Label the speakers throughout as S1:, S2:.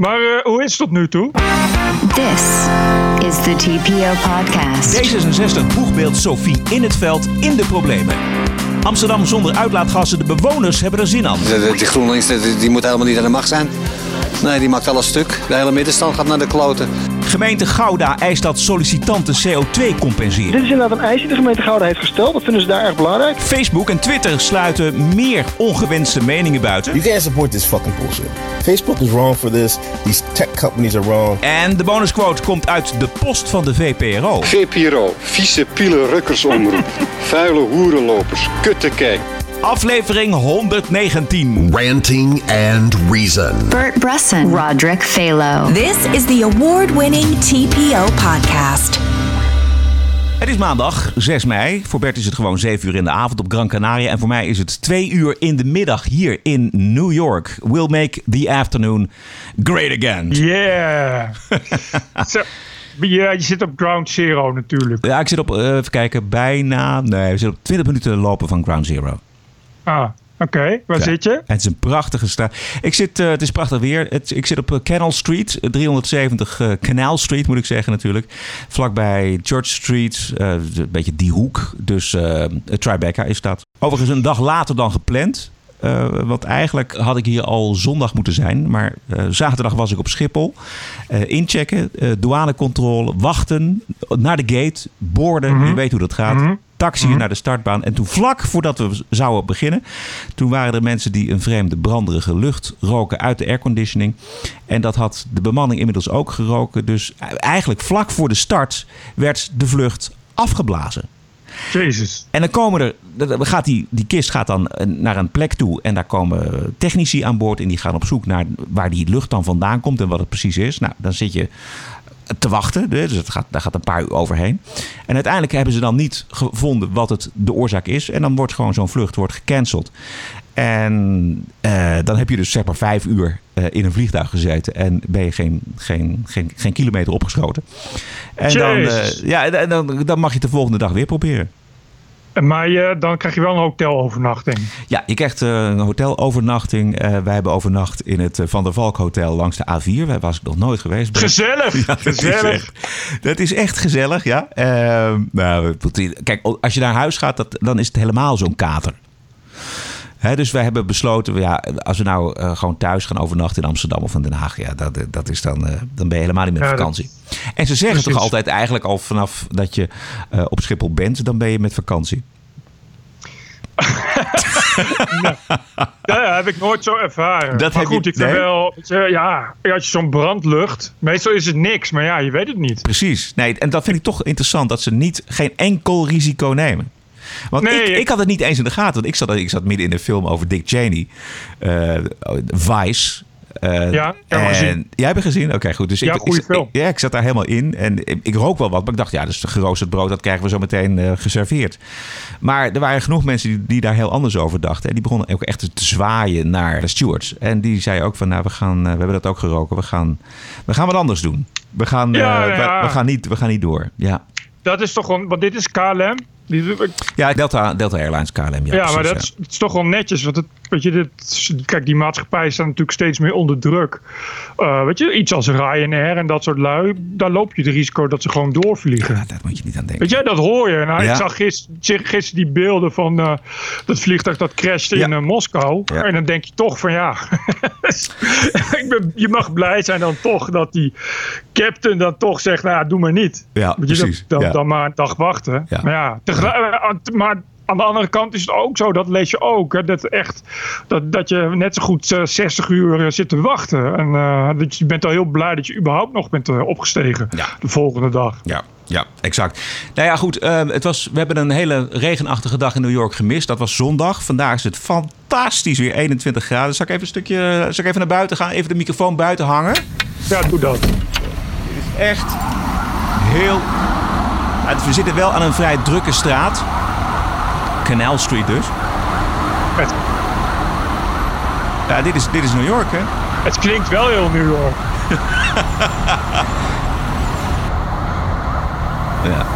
S1: Maar uh, hoe is het tot nu toe?
S2: This is the TPO podcast.
S3: D66 boegbeeld Sophie in het veld in de problemen. Amsterdam zonder uitlaatgassen, de bewoners hebben er zin aan.
S4: De, die GroenLinks die, die moet helemaal niet aan de macht zijn. Nee, die maakt alles stuk. De hele middenstand gaat naar de kloten.
S3: Gemeente Gouda eist dat sollicitanten CO2 compenseren.
S5: Dit is inderdaad een eis die de gemeente Gouda heeft gesteld. Dat vinden ze daar erg belangrijk.
S3: Facebook en Twitter sluiten meer ongewenste meningen buiten.
S6: You can't support this fucking bullshit. Facebook is wrong for this. These tech companies are wrong.
S3: En de bonusquote komt uit de post van de VPRO.
S7: VPRO, vieze pielenrukkersomroep. Vuile hoerenlopers, kuttekijk.
S3: Aflevering 119.
S8: Ranting and Reason.
S2: Bert Bresson. Roderick Phalo.
S9: This is the award-winning TPO podcast.
S3: Het is maandag 6 mei. Voor Bert is het gewoon 7 uur in de avond op Gran Canaria. En voor mij is het 2 uur in de middag hier in New York. We'll make the afternoon great again.
S1: Yeah. so, ja, je zit op ground zero natuurlijk.
S3: Ja, ik zit op, uh, even kijken, bijna... Nee, we zitten op 20 minuten lopen van ground zero.
S1: Ah, oké. Waar zit je?
S3: Het is een prachtige straat. Ik zit, uh, het is prachtig weer. Het, ik zit op uh, Canal Street, 370 uh, Canal Street moet ik zeggen natuurlijk. Vlakbij George Street, een beetje die hoek. Dus Tribeca is dat. Overigens een dag later dan gepland. Uh, want eigenlijk had ik hier al zondag moeten zijn. Maar uh, zaterdag was ik op Schiphol. Uh, inchecken, douanecontrole, wachten, naar de gate, boorden. Mm -hmm. Je weet hoe dat gaat. Mm -hmm. Taxi mm -hmm. naar de startbaan. En toen vlak voordat we zouden beginnen... toen waren er mensen die een vreemde branderige lucht roken uit de airconditioning. En dat had de bemanning inmiddels ook geroken. Dus eigenlijk vlak voor de start werd de vlucht afgeblazen.
S1: Jezus.
S3: En dan komen er, gaat die, die kist gaat dan naar een plek toe en daar komen technici aan boord en die gaan op zoek naar waar die lucht dan vandaan komt en wat het precies is. Nou, dan zit je te wachten, dus het gaat, daar gaat een paar uur overheen. En uiteindelijk hebben ze dan niet gevonden wat het de oorzaak is en dan wordt gewoon zo'n vlucht wordt gecanceld. En uh, dan heb je dus zeg maar vijf uur uh, in een vliegtuig gezeten en ben je geen, geen, geen, geen kilometer opgeschoten. En dan, uh, ja, dan, dan mag je het de volgende dag weer proberen.
S1: Maar je, dan krijg je wel een hotelovernachting.
S3: Ja, je krijgt uh, een hotelovernachting. Uh, wij hebben overnacht in het Van der Valk Hotel langs de A4. Daar was ik nog nooit geweest.
S1: Gezellig!
S3: Ja, dat
S1: gezellig!
S3: Is echt, dat is echt gezellig, ja. Uh, nou, kijk, als je naar huis gaat, dat, dan is het helemaal zo'n kater. He, dus wij hebben besloten, ja, als we nou uh, gewoon thuis gaan overnachten in Amsterdam of in Den Haag, ja, dat, dat is dan, uh, dan ben je helemaal niet meer op ja, vakantie. Dat... En ze zeggen Precies. toch altijd eigenlijk al vanaf dat je uh, op Schiphol bent, dan ben je met vakantie.
S1: nee, dat heb ik nooit zo ervaren.
S3: Dat
S1: maar goed,
S3: je,
S1: ik
S3: nee?
S1: wel, ja, als je zo'n brandlucht, meestal is het niks, maar ja, je weet het niet.
S3: Precies. Nee, en dat vind ik toch interessant, dat ze niet, geen enkel risico nemen. Want
S1: Nee,
S3: ik,
S1: ik-
S3: had het niet eens in de gaten. Want ik zat, ik zat midden in de film over Dick Cheney. eh, Vice. Eh,
S1: Ja,
S3: en,
S1: gezien.
S3: Jij hebt gezien? Oké, goed. Dus
S1: Ja,
S3: ik, ik,
S1: film.
S3: ik- ja, ik zat daar helemaal in. En ik, ik rook wel wat. Maar ik dacht, ja, dus geroosterd brood, dat krijgen we zo meteen eh, geserveerd. Maar er waren genoeg mensen die, die daar heel anders over dachten. En die begonnen ook echt te zwaaien naar de stewards. En die zei ook van, nou, we, gaan, we hebben dat ook geroken. We gaan, we gaan wat anders doen. We gaan,
S1: Ja,
S3: we- gaan niet, we gaan niet door. Ja.
S1: Dat is toch gewoon, want dit is KLM. Die,
S3: Ja, Delta, Delta Airlines, KLM. Ja,
S1: ja, maar dat is, is toch wel netjes. Want het, weet je, dit, kijk, die maatschappij staat natuurlijk steeds meer onder druk. Eh, weet je, iets als Ryanair en dat soort lui, daar loop je het risico dat ze gewoon doorvliegen.
S3: Ja, daar moet je niet aan denken.
S1: Weet je, dat hoor je. Nou,
S3: Ja.
S1: Ik zag gisteren gister die beelden van eh, dat vliegtuig dat crashte
S3: Ja.
S1: in eh, Moskou. En dan denk je toch van ja, ik ben, je mag blij zijn dan toch dat die captain dan toch zegt, nou doe maar niet.
S3: Ja,
S1: je, dat-
S3: precies.
S1: Dan, maar een dag wachten.
S3: Ja.
S1: Maar ja, maar aan de andere kant is het ook zo, dat lees je ook. Hè, dat, echt, dat, dat je net zo goed eh, 60 uur eh, zit te wachten. En eh, dat je bent al heel blij dat je überhaupt nog bent eh, opgestegen
S3: Ja.
S1: de volgende dag.
S3: Ja, ja, exact. Nou ja, goed. het was, we hebben een hele regenachtige dag in New York gemist. Dat was zondag. Vandaag is het fantastisch weer 21 graden. Zal ik even een stukje, zal ik even naar buiten gaan? Even de microfoon buiten hangen?
S1: Ja, doe dat.
S3: Echt heel... We zitten wel aan een vrij drukke straat. Canal Street dus.
S1: Het,
S3: Ja, dit is, dit is New York, hè?
S1: het klinkt wel heel New York.
S3: Ja.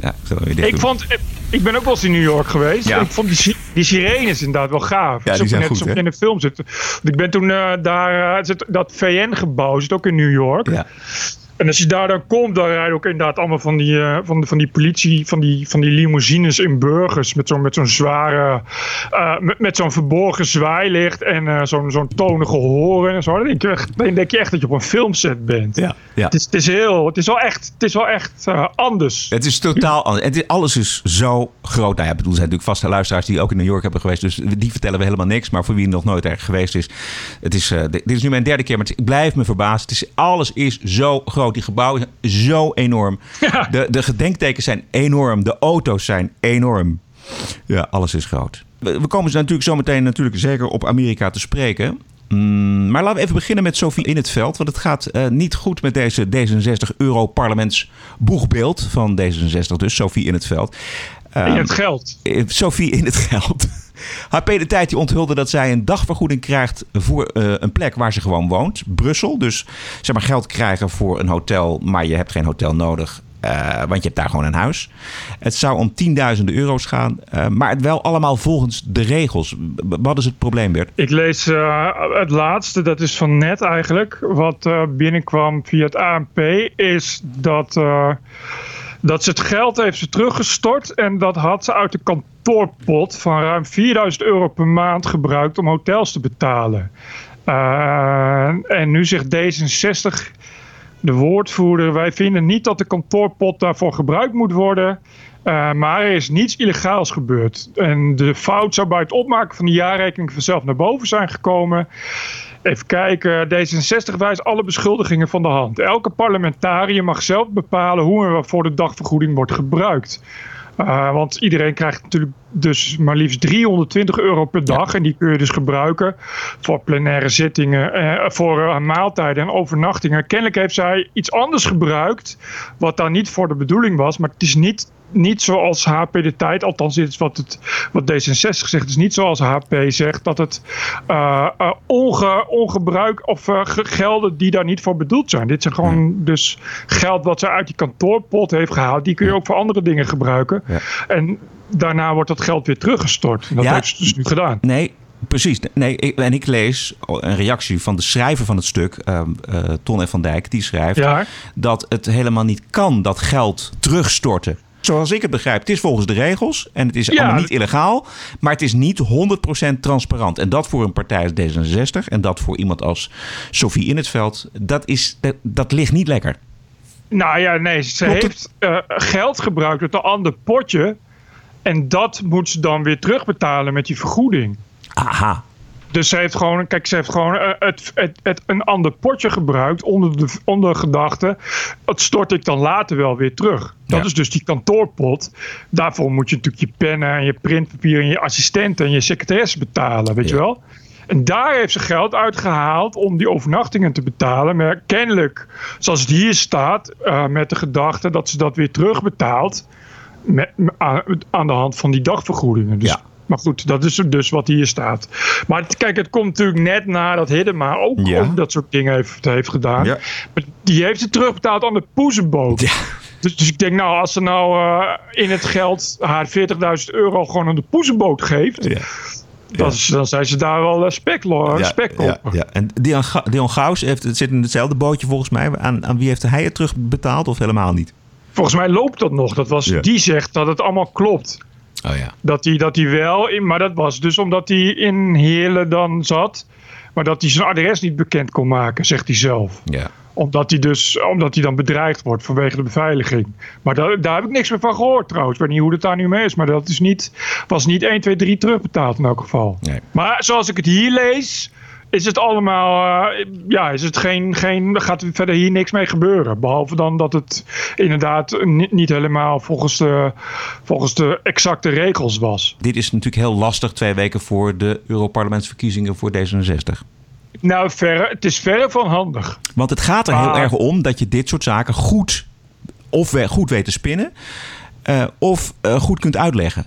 S3: Ja, ik
S1: Ik vond, ik ben ook wel eens in New York geweest.
S3: Ja.
S1: Ik vond die, die sirenes inderdaad wel gaaf.
S3: Ja, die zijn
S1: net
S3: goed,
S1: in een film zit. Ik ben toen eh, daar, eh, zit, dat VN-gebouw zit ook in New York.
S3: Ja.
S1: En als je daar dan komt, dan rijden ook inderdaad allemaal van die, eh, van, van die politie, van die, van die limousines in burgers. Met zo'n met zo'n zware, eh, met, met zo'n verborgen zwaailicht en eh, zo'n zo'n tonige horen en zo. Dan denk, je echt, dan denk je echt dat je op een filmset bent.
S3: Ja, ja.
S1: Het, is, het is heel, het is wel echt, het is wel echt anders.
S3: Het is totaal anders. Het is, alles is zo groot. Nou ja, ik bedoel, er zijn natuurlijk vaste luisteraars die ook in New York hebben geweest. Dus die vertellen we helemaal niks. Maar voor wie nog nooit erg geweest is. Het is dit is nu mijn derde keer, maar het- ik blijf me verbazen. Het is, alles is zo groot. Die gebouwen zijn zo enorm. De, de gedenktekens zijn enorm. De auto's zijn enorm. Ja, alles is groot. We, we komen ze natuurlijk zometeen natuurlijk zeker op Amerika te spreken. Mm, maar laten we even beginnen met Sophie in het veld. Want het gaat eh, niet goed met deze D66-Europarlements-boegbeeld van D66. Dus Sophie in het veld.
S1: in
S3: Ehm,
S1: het geld.
S3: eh, Sophie in het geld. HP De Tijd die onthulde dat zij een dagvergoeding krijgt voor eh, een plek waar ze gewoon woont. Brussel. Dus zeg maar geld krijgen voor een hotel, maar je hebt geen hotel nodig. eh, want je hebt daar gewoon een huis. Het zou om tienduizenden euro's gaan. eh, maar het wel allemaal volgens de regels. Wat is het probleem, Bert?
S1: Ik lees het laatste, dat is van net eigenlijk. Wat binnenkwam via het ANP, is dat, dat ze het geld heeft ze teruggestort. En dat had ze uit de kantoorpot van ruim 4000 euro per maand gebruikt om hotels te betalen. Eh, en nu zegt D66, de woordvoerder, wij vinden niet dat de kantoorpot daarvoor gebruikt moet worden. Uh, maar er is niets illegaals gebeurd. En de fout zou bij het opmaken van de jaarrekening vanzelf naar boven zijn gekomen. Even kijken, D66 wijst alle beschuldigingen van de hand. Elke parlementariër mag zelf bepalen hoe en waarvoor de dagvergoeding wordt gebruikt. Uh, want iedereen krijgt natuurlijk dus maar liefst 320 euro per dag. En die kun je dus gebruiken voor plenaire zittingen, eh, voor uh, maaltijden en overnachtingen. Kennelijk heeft zij iets anders gebruikt, wat daar niet voor de bedoeling was. Maar het is niet, niet zoals HP de tijd, althans dit is wat, het, wat D66 zegt. Het is niet zoals HP zegt dat het uh, onge, ongebruik of gelden die daar niet voor bedoeld zijn. Dit zijn gewoon dus geld wat ze uit die kantoorpot heeft gehaald. Die kun je ook voor andere dingen gebruiken. Ja. En daarna wordt dat geld weer teruggestort. En dat ja, heeft ze dus nu gedaan.
S3: Nee, precies. Nee, ik, en ik lees een reactie van de schrijver van het stuk, uh, uh, Ton F. van Dijk, die schrijft
S1: ja.
S3: dat het helemaal niet kan dat geld terugstorten. Zoals ik het begrijp, het is volgens de regels en het is ja, allemaal niet illegaal, maar het is niet 100% transparant. En dat voor een partij als D66 en dat voor iemand als Sophie in het veld, dat, is, dat, dat ligt niet lekker.
S1: Nou ja, nee, ze Klopt heeft uh, geld gebruikt uit een ander potje. En dat moet ze dan weer terugbetalen met die vergoeding.
S3: Aha.
S1: Dus ze heeft gewoon, kijk, ze heeft gewoon uh, het, het, het, een ander potje gebruikt onder de onder gedachte. Dat stort ik dan later wel weer terug. Dat
S3: Ja.
S1: is dus die kantoorpot. Daarvoor moet je natuurlijk je pennen en je printpapier en je assistenten en je secretaresse betalen, weet
S3: Ja.
S1: je wel? En daar heeft ze geld uitgehaald om die overnachtingen te betalen. Maar kennelijk, zoals het hier staat, uh, met de gedachte dat ze dat weer terugbetaalt. Met, aan, aan de hand van die dagvergoedingen. Dus,
S3: Ja.
S1: Maar goed, dat is dus wat hier staat. Maar het- kijk, het komt natuurlijk net nadat Hiddema ook,
S3: Ja.
S1: ook dat soort dingen heeft, heeft gedaan.
S3: Ja.
S1: Maar die heeft ze terugbetaald aan de poezenboot.
S3: Ja.
S1: Dus, dus ik denk, nou, als ze nou uh, in het geld haar 40.000 euro gewoon aan de poezenboot geeft.
S3: Ja.
S1: Dan, is- dan zijn ze daar wel uh, speklo-
S3: Ja,
S1: spek op.
S3: ja, ja. En Dion, Ga- Dion Gauws heeft, het zit in hetzelfde bootje volgens mij. Aan, aan wie heeft hij het terugbetaald of helemaal niet?
S1: Volgens mij loopt dat nog. Dat was. Die zegt dat het allemaal klopt.
S3: Oh ja.
S1: Dat hij dat hij wel, in, maar dat was dus omdat hij in Heerlen dan zat. Maar dat hij zijn adres niet bekend kon maken, zegt hij zelf.
S3: ja.
S1: Omdat hij, dus, omdat hij dan bedreigd wordt vanwege de beveiliging. Maar daar, daar heb ik niks meer van gehoord trouwens. Ik weet niet hoe het daar nu mee is. Maar dat is niet, was niet 1, 2, 3 terugbetaald in elk geval.
S3: Nee.
S1: Maar zoals ik het hier lees, is het allemaal. eh, ja, is het geen, geen, gaat er verder hier niks mee gebeuren. Behalve dan dat het inderdaad niet, niet helemaal volgens de, volgens de exacte regels was.
S3: Dit is natuurlijk heel lastig twee weken voor de Europarlementsverkiezingen voor D66.
S1: Nou, verre, het is verre van handig.
S3: Want het gaat er heel
S1: Ah.
S3: erg om dat je dit soort zaken goed, of goed weet te spinnen. eh, of eh, goed kunt uitleggen.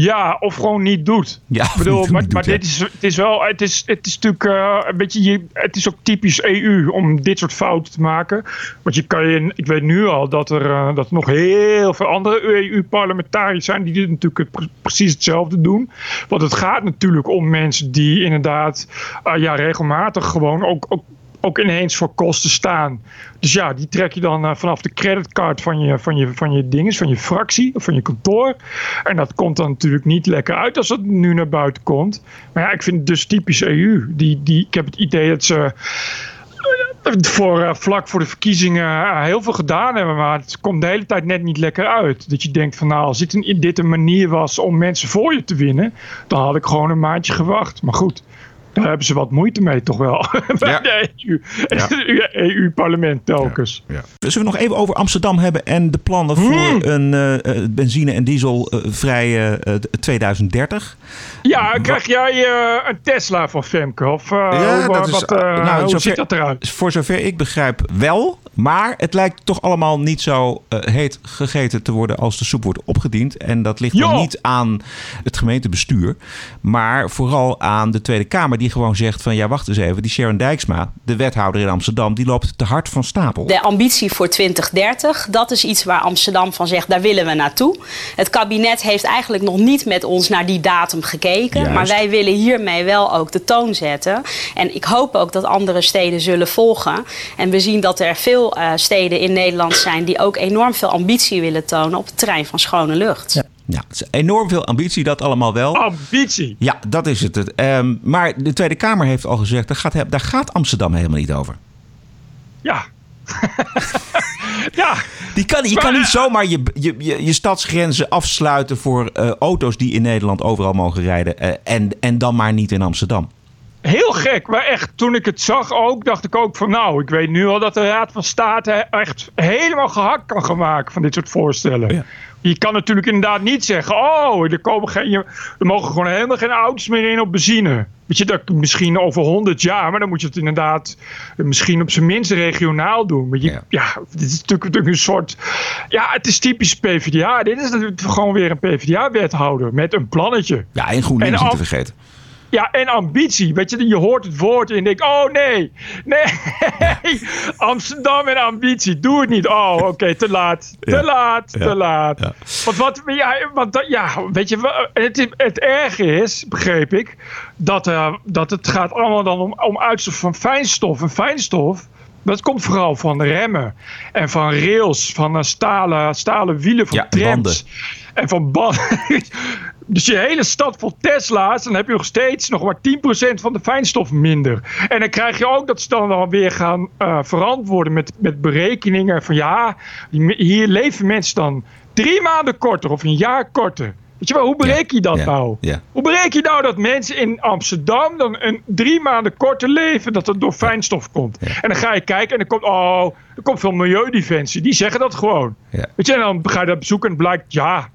S1: Ja, of gewoon niet doet.
S3: Ja,
S1: ik bedoel, maar, maar
S3: doet,
S1: dit is, het is wel, het is, het is natuurlijk eh, een beetje, je, het is ook typisch EU om dit soort fouten te maken. Want je kan je, ik weet nu al dat er, eh, dat er nog heel veel andere EU-parlementariërs zijn die dit natuurlijk precies hetzelfde doen. Want het gaat natuurlijk om mensen die inderdaad eh, ja, regelmatig gewoon ook, ook ook ineens voor kosten staan. Dus ja, die trek je dan eh, vanaf de creditcard van je, van, je, van je dinges, van je fractie of van je kantoor. En dat komt dan natuurlijk niet lekker uit als het nu naar buiten komt. Maar ja, ik vind het dus typisch EU. Die, die, ik heb het idee dat ze eh, voor, eh, vlak voor de verkiezingen heel veel gedaan hebben, maar het komt de hele tijd net niet lekker uit. Dat je denkt van nou, als een, dit een manier was om mensen voor je te winnen, dan had ik gewoon een maandje gewacht. Maar goed, daar hebben ze wat moeite mee toch wel. Bij
S3: Ja.
S1: de EU. EU-parlement telkens.
S3: Zullen we nog even over Amsterdam hebben en de plannen voor
S1: Hmm.
S3: een eh, eh, benzine- en dieselvrije eh 2030?
S1: Ja, krijg jij een Tesla van Femke? Of eh,
S3: Ja,
S1: hoe,
S3: dat is-
S1: wat, eh,
S3: nou,
S1: hoe
S3: zover-
S1: ziet dat eruit?
S3: Voor zover ik begrijp wel. Maar het lijkt toch allemaal niet zo eh, heet gegeten te worden als de soep wordt opgediend. En dat ligt dan niet aan het gemeentebestuur. Maar vooral aan de Tweede Kamer die gewoon zegt van... ja, wacht eens even, die Sharon Dijksma, de wethouder in Amsterdam... die loopt te hard van stapel.
S10: De ambitie voor 2030, dat is iets waar Amsterdam van zegt, daar willen we naartoe. Het kabinet heeft eigenlijk nog niet met ons naar die datum gekeken.
S11: Juist.
S10: Maar wij willen hiermee wel ook de toon zetten. En ik hoop ook dat andere steden zullen volgen. En we zien dat er veel eh, steden in Nederland zijn die ook enorm veel ambitie willen tonen op het terrein van schone lucht.
S3: Ja, het is enorm veel ambitie, dat allemaal wel.
S1: Ambitie?
S3: Ja, dat is het. Ehm, maar de Tweede Kamer heeft al gezegd... daar gaat, daar gaat Amsterdam helemaal niet over.
S1: Ja. ja.
S3: Die kan, je kan niet zomaar je, je, je, je stadsgrenzen afsluiten voor eh, auto's die in Nederland overal mogen rijden. eh, en, en dan maar niet in Amsterdam.
S1: Heel gek, maar echt, toen ik het zag ook, dacht ik ook van nou, ik weet nu al dat de Raad van State echt helemaal gehakt kan gaan maken van dit soort voorstellen. Je kan natuurlijk inderdaad niet zeggen, oh, er, komen geen, er mogen gewoon helemaal geen auto's meer in op benzine. Weet je, dat misschien over 100 jaar, maar dan moet je het inderdaad misschien op zijn minst regionaal doen. Maar je, ja. dit is natuurlijk, natuurlijk een soort, ja, het is typisch PvdA. Dit is natuurlijk gewoon weer een PvdA-wethouder met een plannetje.
S3: Ja, en GroenLinks
S1: En
S3: niet te vergeten.
S1: Ja, en ambitie. Weet je, je hoort het woord en je denkt, oh nee, nee, Amsterdam en ambitie, doe het niet. Oh, oké, te laat, te
S3: Ja.
S1: laat,
S3: Ja.
S1: te laat.
S3: Ja.
S1: Want wat, ja, want, ja, weet je, het, het erge is, begreep ik, dat, eh, dat het gaat allemaal dan om, om uitstof van fijnstof. En fijnstof, dat komt vooral van remmen en van rails, van eh, stalen, stalen wielen van
S3: Ja,
S1: trams.
S3: banden.
S1: En van banden. Dus je hele stad vol Tesla's, dan heb je nog steeds nog maar 10% van de fijnstof minder. En dan krijg je ook dat ze dan wel weer gaan eh, verantwoorden met, met berekeningen van ja, hier leven mensen dan drie maanden korter of een jaar korter. Weet je wel, hoe bereken je dat
S3: ja,
S1: nou?
S3: ja.
S1: Hoe bereken je nou dat mensen in Amsterdam dan een drie maanden korter leven dat het door fijnstof komt? En dan ga je kijken en dan komt, oh, er komt veel milieudefensie. Die zeggen dat gewoon. Weet je, en dan ga je dat bezoeken en blijkt, ja,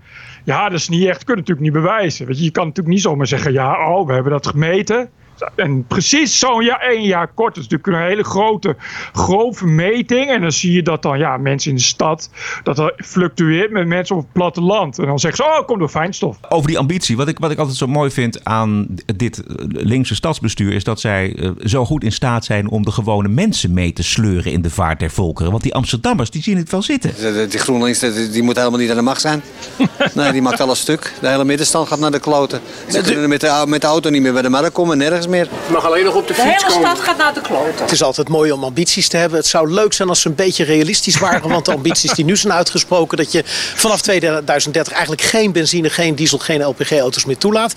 S1: ja, dat is niet echt, kun je natuurlijk niet bewijzen. Weet je, je kan natuurlijk niet zomaar zeggen, ja, oh, we hebben dat gemeten. En precies zo'n jaar, één jaar kort. Dat is natuurlijk een hele grote, grove meting. En dan zie je dat dan, ja, mensen in de stad, dat dat fluctueert met mensen op het platteland. En dan zeggen ze, oh, komt door fijnstof.
S3: Over die ambitie. Wat ik, wat ik altijd zo mooi vind aan dit linkse stadsbestuur... is dat zij eh, zo goed in staat zijn om de gewone mensen mee te sleuren... in de vaart der volkeren. Want die Amsterdammers, die zien het wel zitten.
S4: Die GroenLinks die, moet helemaal niet aan de macht zijn. Nee, die maakt alles stuk. De hele middenstand gaat naar de kloten. Ze kunnen met de, met de auto niet meer bij de markt komen, nergens meer.
S12: Mag alleen nog op de
S13: De hele stad gaat naar de kloten.
S12: Het is altijd mooi om ambities te hebben. Het zou leuk zijn als ze een beetje realistisch waren. Want de ambities die nu zijn uitgesproken... dat je vanaf 2030 eigenlijk geen benzine, geen diesel, geen LPG-auto's meer toelaat.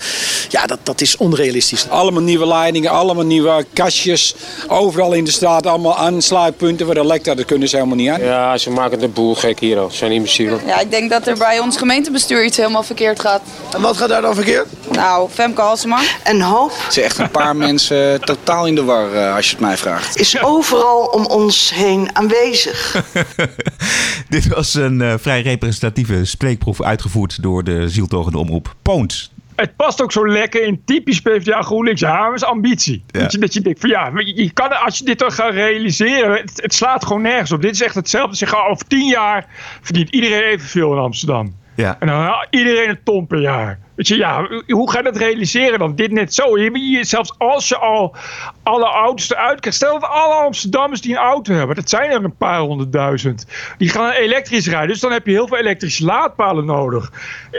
S12: Ja, dat, dat is onrealistisch.
S14: Allemaal nieuwe leidingen, allemaal nieuwe kastjes. Overal in de straat allemaal aansluitpunten waar de lekta, dat kunnen ze helemaal niet aan.
S15: Ja, ze maken de boel gek hier al. Ze zijn imbecielen.
S16: Ja, ik denk dat er bij ons gemeentebestuur iets helemaal verkeerd gaat.
S12: En wat gaat daar dan verkeerd?
S16: Nou, Femke Halsema.
S13: Een hoop
S17: Het zijn echt een paar mensen totaal in de war, eh, als je het mij vraagt.
S13: is overal om ons heen aanwezig.
S3: Dit was een eh, vrij representatieve spreekproef uitgevoerd door de zieltogende omroep Poont.
S1: Het past ook zo lekker in typisch PvdA GroenLinks. Ja, maar is ambitie. Dat, je, dat je denkt van ja, je kan, als je dit dan gaat realiseren, het, het slaat gewoon nergens op. Dit is echt hetzelfde. Zeggen, over tien jaar verdient iedereen evenveel in Amsterdam.
S3: Ja.
S1: En dan iedereen een ton per jaar. Weet je, ja, hoe ga je dat realiseren dan? Dit net zo. Je, zelfs als je al alle auto's eruit krijgt. Stel dat alle Amsterdammers die een auto hebben. Dat zijn er een paar honderdduizend. Die gaan elektrisch rijden. Dus dan heb je heel veel elektrische laadpalen nodig.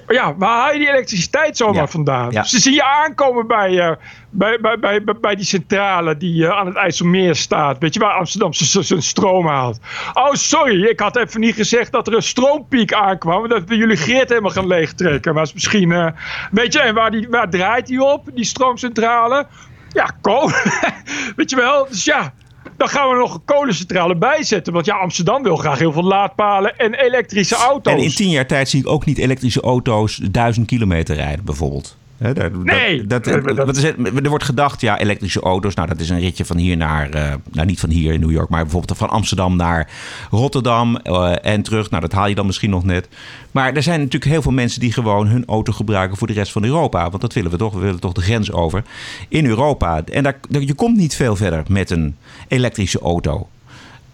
S1: Ja, waar haal je die elektriciteit zomaar vandaan?
S3: Ja.
S1: Dus dan zie je aankomen bij, eh, bij, bij, bij, bij, die centrale die eh, aan het IJsselmeer staat. Weet je waar Amsterdam zijn stroom haalt? Oh, sorry. Ik had even niet gezegd dat er een stroompiek aankwam. Dat we jullie Geert helemaal gaan leegtrekken. Maar is misschien... eh, weet je, en waar, die, waar draait die op? Die stroomcentrale? Ja, kolen. weet je wel? Dus ja... Dan gaan we nog een kolencentrale bijzetten. Want ja, Amsterdam wil graag heel veel laadpalen en elektrische auto's.
S3: En in tien jaar tijd zie ik ook niet elektrische auto's duizend kilometer rijden, bijvoorbeeld. Daar-
S1: Nee.
S3: Dat, dat, is het? er wordt gedacht, ja, elektrische auto's, nou dat is een ritje van hier naar, eh, nou niet van hier in New York, maar bijvoorbeeld van Amsterdam naar Rotterdam eh, en terug. Nou, dat haal je dan misschien nog net. Maar er zijn natuurlijk heel veel mensen die gewoon hun auto gebruiken voor de rest van Europa. Want dat willen we toch, we willen toch de grens over in Europa. En daar, je komt niet veel verder met een elektrische auto.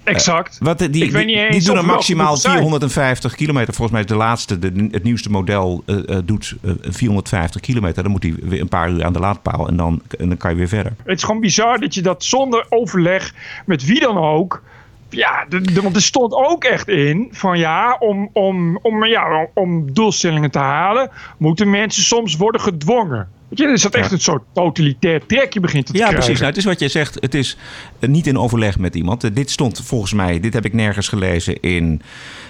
S1: Exact.
S3: Wat, die,
S1: Ik weet niet
S3: die,
S1: eens
S3: die doen er
S1: welke
S3: maximaal
S1: het zijn.
S3: 450 kilometer. Volgens mij is de laatste, de, het nieuwste model, eh, eh, doet eh, 450 kilometer. Dan moet hij weer een paar uur aan de laadpaal en dan, en dan kan je weer verder.
S1: Het is gewoon bizar dat je dat zonder overleg met wie dan ook. Ja, de, de- want er stond ook echt in van ja om, om, om, ja, om doelstellingen te halen, moeten mensen soms worden gedwongen. Weet je, is dat echt een soort totalitair trekje begint te
S3: Ja,
S1: krijgen.
S3: precies. Nou, het is wat jij zegt. Het is eh, niet in overleg met iemand. Eh, dit stond volgens mij, dit heb ik nergens gelezen in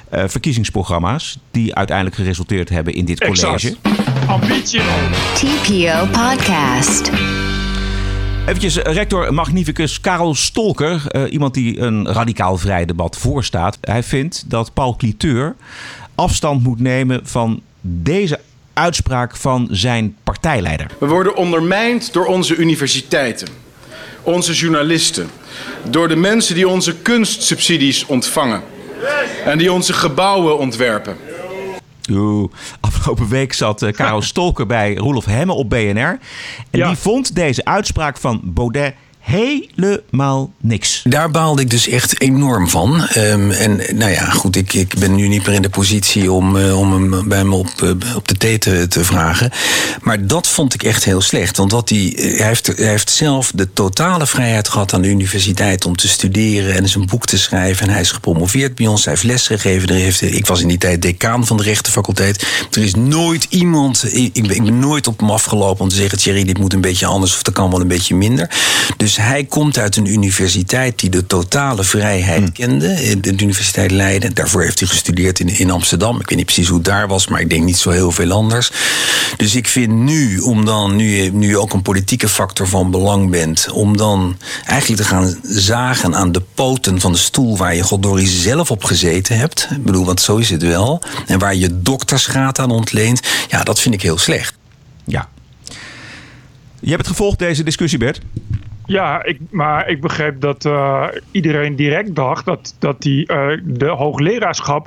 S3: eh, verkiezingsprogramma's. die uiteindelijk geresulteerd hebben in dit college.
S1: Exact. Ambitie.
S2: TPO Podcast.
S3: Eventjes, rector magnificus Karel Stolker, eh, iemand die een radicaal vrij debat voorstaat. Hij vindt dat Paul Cliteur afstand moet nemen van deze uitspraak van zijn partijleider.
S11: We worden ondermijnd door onze universiteiten, onze journalisten, door de mensen die onze kunstsubsidies ontvangen en die onze gebouwen ontwerpen.
S3: Oeh, afgelopen week zat eh, Karel Stolker bij Roelof Hemme op BNR. En die vond deze uitspraak van Baudet helemaal niks.
S18: Daar baalde ik dus echt enorm van. Ehm, en nou ja, goed, ik, ik ben nu niet meer in de positie om, eh, om hem bij me op, eh, op de thee te, vragen. Maar dat vond ik echt heel slecht. Want wat hij, eh, hij, heeft, hij heeft zelf de totale vrijheid gehad aan de universiteit om te studeren en zijn boek te schrijven. En hij is gepromoveerd bij ons, hij heeft lesgegeven. Er heeft, ik was in die tijd decaan van de rechtenfaculteit. Er is nooit iemand, ik, ik ben ik ben nooit op hem afgelopen om te zeggen: Thierry, dit moet een beetje anders of dat kan wel een beetje minder. Dus hij komt uit een universiteit die de totale vrijheid kende. eh, De Universiteit Leiden. Daarvoor heeft hij gestudeerd in, in Amsterdam. Ik weet niet precies hoe het daar was, maar ik denk niet zo heel veel anders. Dus ik vind nu, om dan, nu je, nu je ook een politieke factor van belang bent, om dan eigenlijk te gaan zagen aan de poten van de stoel waar je goddorie zelf op gezeten hebt. Ik bedoel, want zo is het wel. En waar je doktersgraad aan ontleent. Ja, dat vind ik heel slecht.
S3: Ja. Je hebt het gevolgd, deze discussie, Bert?
S1: Ja, ik, maar ik begreep dat eh, iedereen direct dacht dat, dat hij eh, de hoogleraarschap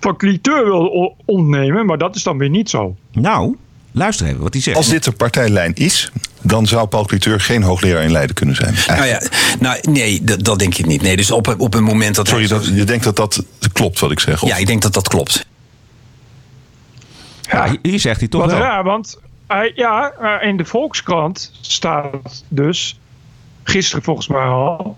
S1: van Cliteur wil ontnemen. Maar dat is dan weer niet zo.
S3: Nou, luister even wat hij zegt.
S19: Als dit de partijlijn is, dan zou Paul Cliteur geen hoogleraar in Leiden kunnen zijn.
S18: Nou ja, nou, nee, dat, dat denk ik niet. Nee, dus op, op een moment dat.
S19: Sorry, dat, je denkt dat dat klopt wat ik zeg? Of?
S18: Ja, ik denk dat dat klopt.
S3: Ja, hier zegt hij toch
S1: Wat
S3: wel.
S1: raar, want hij, ja, eh, in de Volkskrant staat dus, gisteren volgens mij al,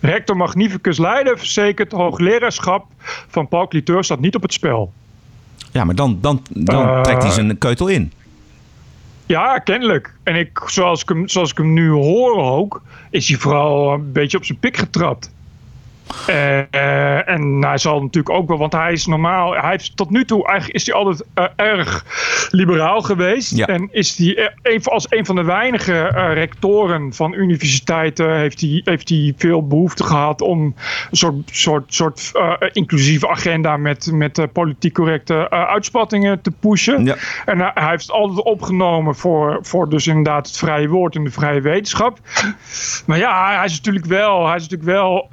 S1: rector magnificus Leiden verzekert hoogleraarschap van Paul Cliteur staat niet op het spel.
S3: Ja, maar dan, dan, dan
S1: Eh,
S3: trekt hij zijn keutel in.
S1: Ja, kennelijk. En ik, zoals, ik hem, zoals ik hem nu hoor ook, is hij vooral een beetje op zijn pik getrapt. Eh, en hij zal natuurlijk ook wel, want hij is normaal, hij heeft tot nu toe eigenlijk is hij altijd eh, erg liberaal geweest.
S3: Ja.
S1: En is hij eh, als een van de weinige rectoren van universiteiten heeft hij, heeft hij veel behoefte gehad om een soort, soort, soort inclusieve agenda met, met politiek correcte uitspattingen te pushen. En hij, heeft het altijd opgenomen voor, voor dus inderdaad het vrije woord en de vrije wetenschap. Maar ja, hij is natuurlijk wel, hij is natuurlijk wel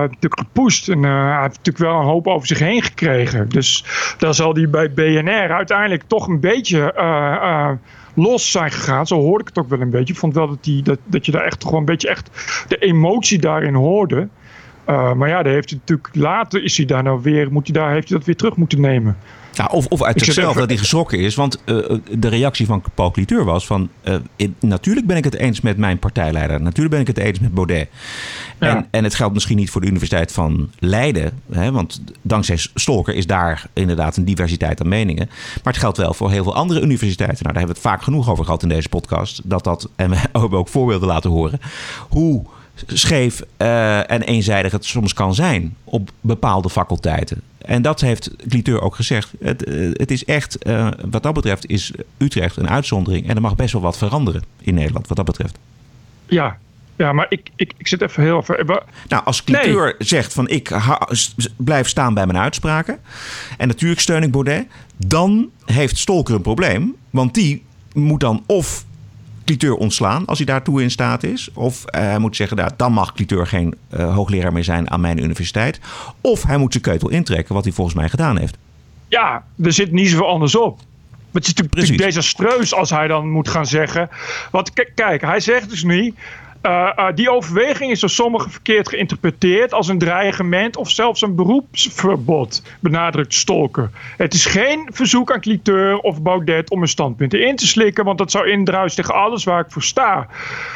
S1: natuurlijk gepusht. En eh, hij heeft natuurlijk wel een hoop over zich heen gekregen. Dus dan zal hij bij BNR uiteindelijk toch een beetje eh, eh, los zijn gegaan. Zo hoorde ik het ook wel een beetje. Ik vond wel dat, die, dat, dat je daar echt wel een beetje echt de emotie daarin hoorde. Maar ja, daar heeft hij natuurlijk later is hij daar nou weer, moet hij daar, heeft hij dat weer terug moeten nemen.
S3: Ja, of, of uit zichzelf dat hij geschrokken is. Want eh, de reactie van Paul Cliteur was van... eh, in- natuurlijk ben ik het eens met mijn partijleider. Natuurlijk ben ik het eens met Baudet. En, en het geldt misschien niet voor de Universiteit van Leiden. Hè, want dankzij Stolker is daar inderdaad een diversiteit aan meningen. Maar het geldt wel voor heel veel andere universiteiten. Nou, daar hebben we het vaak genoeg over gehad in deze podcast. Dat dat, en we hebben ook voorbeelden laten horen. Hoe scheef eh, en eenzijdig het soms kan zijn op bepaalde faculteiten. En dat heeft Cliteur ook gezegd. Het, eh, het is echt, eh, wat dat betreft, is Utrecht een uitzondering. En er mag best wel wat veranderen in Nederland, wat dat betreft.
S1: Ja, ja maar ik, ik, ik zit even heel even.
S3: Nou, als Cliteur zegt van ik blijf staan bij mijn uitspraken. En natuurlijk steun ik Baudet. Dan heeft Stolker een probleem. Want die moet dan of Cliteur ontslaan als hij daartoe in staat is. Of eh, hij moet zeggen, nou, dan mag Cliteur geen eh, hoogleraar meer zijn aan mijn universiteit. Of hij moet zijn keutel intrekken, wat hij volgens mij gedaan heeft.
S1: Ja, er zit niet zoveel anders op. Maar het is natuurlijk, natuurlijk desastreus als hij dan moet gaan zeggen. Want kijk, hij zegt dus niet. Eh, eh, die overweging is door sommigen verkeerd geïnterpreteerd als een dreigement of zelfs een beroepsverbod, benadrukt Stolker. Het is geen verzoek aan Cliteur of Baudet om hun standpunten in te slikken, want dat zou indruisen tegen alles waar ik voor sta.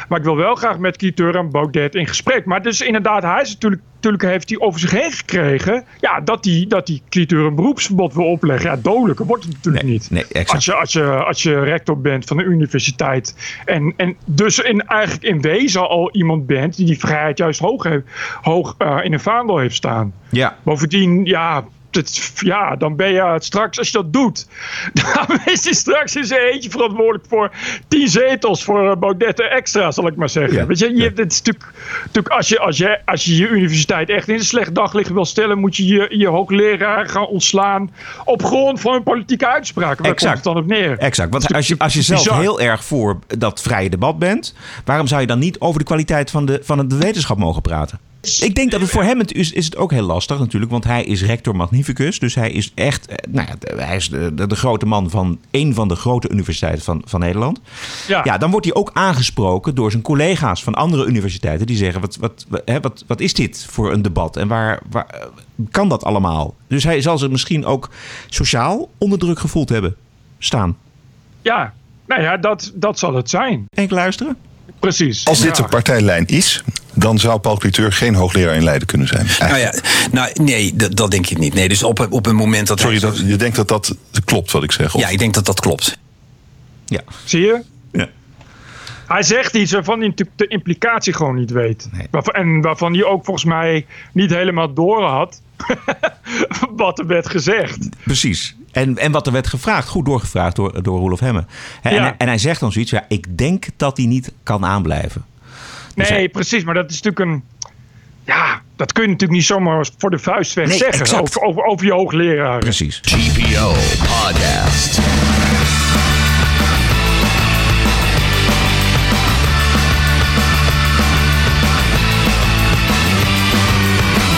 S1: Maar ik wil wel graag met Cliteur en Baudet in gesprek. Maar dus inderdaad, hij is natuurlijk Natuurlijk heeft hij over zich heen gekregen ja, dat hij dat die een beroepsverbod wil opleggen. Ja, dodelijker wordt het natuurlijk niet.
S3: Nee, exact.
S1: Als je, als, je, als je rector bent van een universiteit en, en dus in, eigenlijk in wezen al iemand bent die die vrijheid juist hoog, heeft, hoog eh, in een vaandel heeft staan.
S3: Ja.
S1: Bovendien, ja, het, ja, dan ben je straks, als je dat doet, dan is hij straks in zijn eentje verantwoordelijk voor tien zetels voor eh, Baudet extra, zal ik maar zeggen. Weet je, je het is natuurlijk, natuurlijk als, je, als, je, als je je universiteit echt in een slecht daglicht wil stellen, moet je je, je hoogleraar gaan ontslaan op grond van hun politieke uitspraken. Waar komt het dan op neer?
S3: Exact. Want als je, als je zelf
S1: bizar.
S3: heel erg voor dat vrije debat bent, waarom zou je dan niet over de kwaliteit van de, van de wetenschap mogen praten? Ik denk dat het voor hem het is, is het ook heel lastig natuurlijk, want hij is rector magnificus. Dus hij is echt, eh, nou ja, hij is de, de, de grote man van een van de grote universiteiten van, van Nederland.
S1: Ja.
S3: dan wordt hij ook aangesproken door zijn collega's van andere universiteiten die zeggen: wat, wat, wat, hè, wat, wat is dit voor een debat en waar, waar eh, kan dat allemaal? Dus hij zal zich misschien ook sociaal onder druk gevoeld hebben staan.
S1: Ja, nou ja, dat, dat zal het zijn.
S3: Even luisteren.
S1: Precies.
S19: Als dit
S1: Ja.
S19: de partijlijn is, dan zou Paul Cliteur geen hoogleraar in Leiden kunnen zijn.
S18: Nou ja, nou, nee, dat, dat denk ik niet. Nee, dus op, op een moment dat.
S19: Sorry, dat, je denkt dat dat klopt wat ik zeg? Of?
S18: Ja, ik denk dat dat klopt.
S3: Ja.
S1: Zie je?
S3: Ja.
S1: Hij zegt iets waarvan hij natuurlijk de implicatie gewoon niet weet. Waarvan, en waarvan hij ook volgens mij niet helemaal door had wat er werd gezegd.
S3: Precies. En, en wat er werd gevraagd, goed doorgevraagd door, door Roelof Hemme. Hè, En,
S1: Ja.
S3: hij- en hij zegt dan zoiets, ja, ik denk dat hij niet kan aanblijven. Dus
S1: Nee, precies. Maar dat is natuurlijk een... Ja, dat kun je natuurlijk niet zomaar voor de vuist weg
S3: Nee,
S1: zeggen. Over, over, over je hoogleraar.
S3: Precies.
S8: TPO Podcast.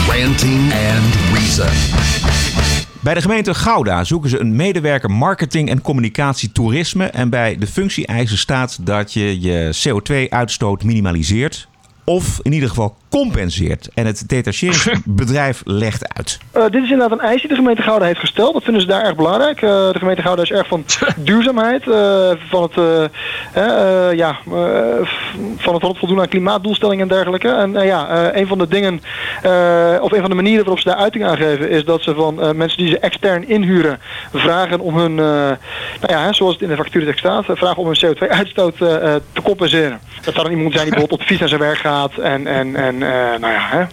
S8: Ranting and Reason.
S3: Bij de gemeente Gouda zoeken ze een medewerker marketing en communicatie toerisme. En bij de functie-eisen staat dat je je CO2-uitstoot minimaliseert. Of in ieder geval compenseert. En het detacheringsbedrijf legt uit.
S5: Eh, dit is inderdaad een eis die de gemeente Gouda heeft gesteld. Dat vinden ze daar erg belangrijk. Eh, de gemeente Gouda is erg van duurzaamheid. eh, van, het, eh, eh, eh, ja, eh, van het voldoen aan klimaatdoelstellingen en dergelijke. En ja, eh, een van de dingen, eh, of een van de manieren waarop ze daar uiting aan geven, is dat ze van eh, mensen die ze extern inhuren vragen om hun, eh, nou ja, hè, zoals het in de factuurtekst staat, vragen om hun CO2-uitstoot eh, eh, te compenseren. Dat zou dan iemand zijn die bijvoorbeeld op de fiets naar zijn werk gaat en, en, en nou ja, hè,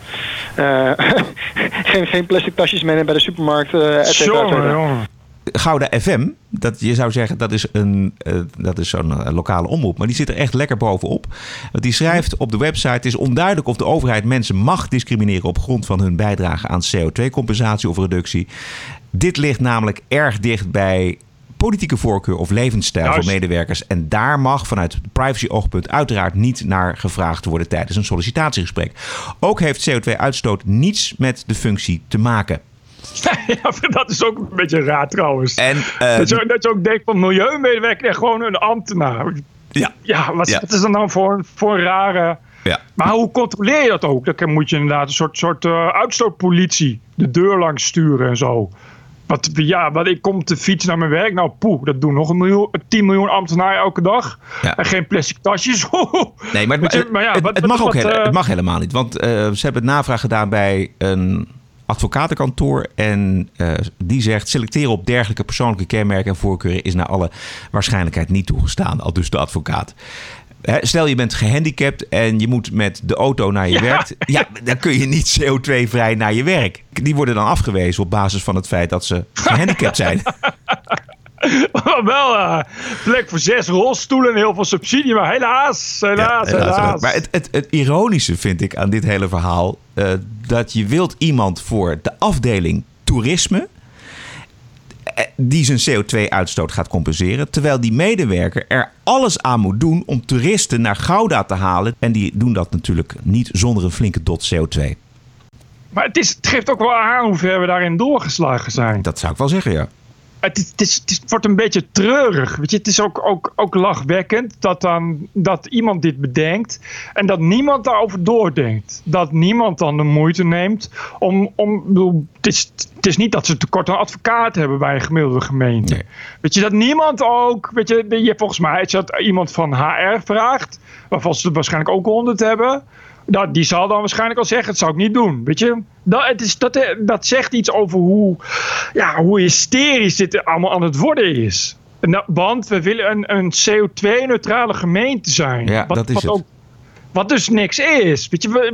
S5: eh, geen, geen plastic tasjes meenemen bij de supermarkt, eh et cetera.
S3: Gouda FM, dat, je zou zeggen dat is, een, eh, dat is zo'n eh, lokale omroep. Maar die zit er echt lekker bovenop. Want die schrijft op de website... het is onduidelijk of de overheid mensen mag discrimineren... op grond van hun bijdrage aan CO2-compensatie of reductie. Dit ligt namelijk erg dicht bij politieke voorkeur of levensstijl
S1: Juist.
S3: van medewerkers. En daar mag vanuit privacy-oogpunt uiteraard niet naar gevraagd worden tijdens een sollicitatiegesprek. Ook heeft CO2-uitstoot niets met de functie te maken.
S1: ja, dat is ook een beetje raar trouwens.
S3: En, eh,
S1: dat, je, dat je ook denkt van milieumedewerker en gewoon een ambtenaar.
S3: Ja.
S1: Ja, wat,
S3: Ja.
S1: is dat nou voor, voor rare...
S3: Ja.
S1: Maar hoe controleer je dat ook? Dan moet je inderdaad een soort, soort eh, uitstootpolitie de deur langs sturen en zo. Wat, ja, wat ik kom te fietsen naar mijn werk. Nou, poeh, dat doen nog een miljoen, 10 miljoen ambtenaren elke dag. En geen plastic tasjes.
S3: Nee, maar,
S1: je,
S3: het,
S1: maar ja,
S3: het-
S1: wat-
S3: het
S1: wat-
S3: mag ook hele-
S1: eh,
S3: het mag helemaal niet. Want eh, ze hebben navraag gedaan bij een advocatenkantoor. En eh, die zegt: selecteren op dergelijke persoonlijke kenmerken en voorkeuren is naar alle waarschijnlijkheid niet toegestaan. Al dus de advocaat. Hè, Stel je bent gehandicapt en je moet met de auto naar je
S1: Ja.
S3: werk. Ja, dan kun je niet CO2-vrij naar je werk. Die worden dan afgewezen op basis van het feit dat ze gehandicapt zijn.
S1: wel eh, plek voor zes rolstoelen en heel veel subsidie. Maar helaas, helaas,
S3: Helaas,
S1: helaas.
S3: Maar het, het, het ironische vind ik aan dit hele verhaal... eh, dat je wilt iemand voor de afdeling toerisme... eh, die zijn CO2-uitstoot gaat compenseren... terwijl die medewerker er alles aan moet doen om toeristen naar Gouda te halen. En die doen dat natuurlijk niet zonder een flinke dot CO2.
S1: Maar het, is, het geeft ook wel aan hoe ver we daarin doorgeslagen zijn.
S3: Dat zou ik wel zeggen, ja.
S1: Het, is, het, is, het het wordt een beetje treurig. Weet je, het is ook, ook, ook lachwekkend dat, dan, dat iemand dit bedenkt en dat niemand daarover doordenkt. Dat niemand dan de moeite neemt om. om bedoel, het, is, het is niet dat ze tekort aan advocaat hebben bij een gemiddelde gemeente. Weet je, dat niemand ook. Weet je, je volgens mij, als je dat iemand van HR vraagt, waarvan ze er waarschijnlijk ook honderd hebben. Dat, die zal dan waarschijnlijk al zeggen, dat zou ik niet doen. Weet je, dat, het is, dat, dat zegt iets over hoe, ja, hoe hysterisch dit allemaal aan het worden is. Nou, want we willen een, een CO2-neutrale gemeente zijn.
S3: Ja,
S1: wat,
S3: dat is
S1: wat
S3: het.
S1: Ook, wat dus niks is. Weet je, we-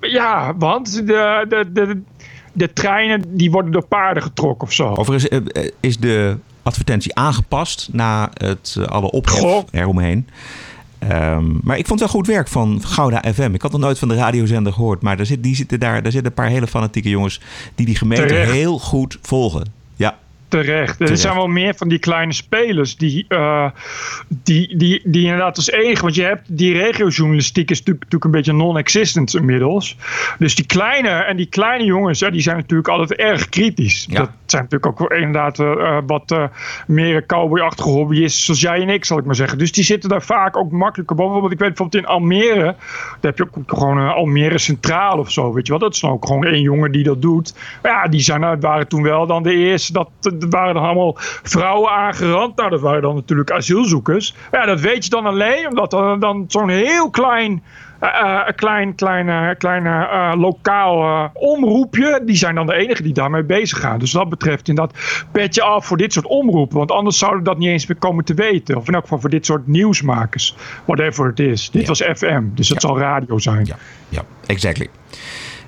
S1: we- ja, want de, de, de, de treinen die worden door paarden getrokken of zo.
S3: Overigens eh, is de advertentie aangepast na het, eh, alle ophef
S1: Goh.
S3: eromheen. Ehm, maar ik vond het wel goed werk van Gouda FM. Ik had nog nooit van de radiozender gehoord. Maar daar, zit, die zitten daar, daar zitten een paar hele fanatieke jongens... die die gemeente
S1: Terecht.
S3: heel goed volgen. Ja,
S1: Terecht. Er zijn wel meer van die kleine spelers die, eh, die, die, die inderdaad als enige. Want je hebt die regiojournalistiek is natuurlijk, een beetje non-existent inmiddels. Dus die kleine en die kleine jongens, hè, die zijn natuurlijk altijd erg kritisch. Dat zijn natuurlijk ook inderdaad eh, eh, wat meer cowboyachtige hobbyisten zoals jij en ik, zal ik maar zeggen. Dus die zitten daar vaak ook makkelijker boven. Want ik weet bijvoorbeeld in Almere, daar heb je ook gewoon een Almere Centraal of zo, weet je wel. Dat is dan ook gewoon één jongen die dat doet. Maar ja, die zijn, nou, waren toen wel dan de eerste, dat, dat waren dan allemaal vrouwen aangerand. Nou, dat waren dan natuurlijk asielzoekers. Maar ja, dat weet je dan alleen omdat er dan zo'n heel klein... een klein, klein, eh, klein eh, lokaal omroepje. Die zijn dan de enige die daarmee bezig gaan. Dus wat dat betreft inderdaad petje af voor dit soort omroepen. Want anders zouden we dat niet eens meer komen te weten. Of in elk geval voor dit soort nieuwsmakers. Whatever het is. Dit was FM. Dus dat zal radio zijn.
S3: Ja, ja exactly.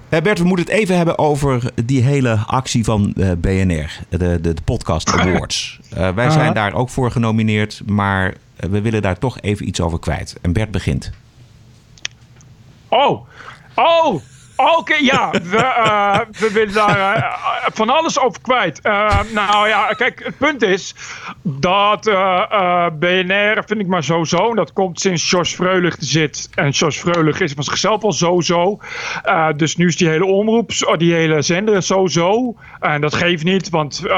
S3: Bert, we moeten het even hebben over die hele actie van eh, BNR, de, de, de Podcast Awards. Eh, wij zijn daar ook voor genomineerd, maar eh, we willen daar toch even iets over kwijt. En Bert begint.
S1: Oh, oh, oké, ja. We, eh, we willen daar eh, van alles over kwijt. Eh, nou ja, kijk, het punt is dat BNR vind ik maar sowieso. Dat komt sinds Jos Freulich zit. En Jos Freulich is van zichzelf al sowieso. Eh, dus nu is die hele omroep, oh, die hele zender sowieso. En dat geeft niet, want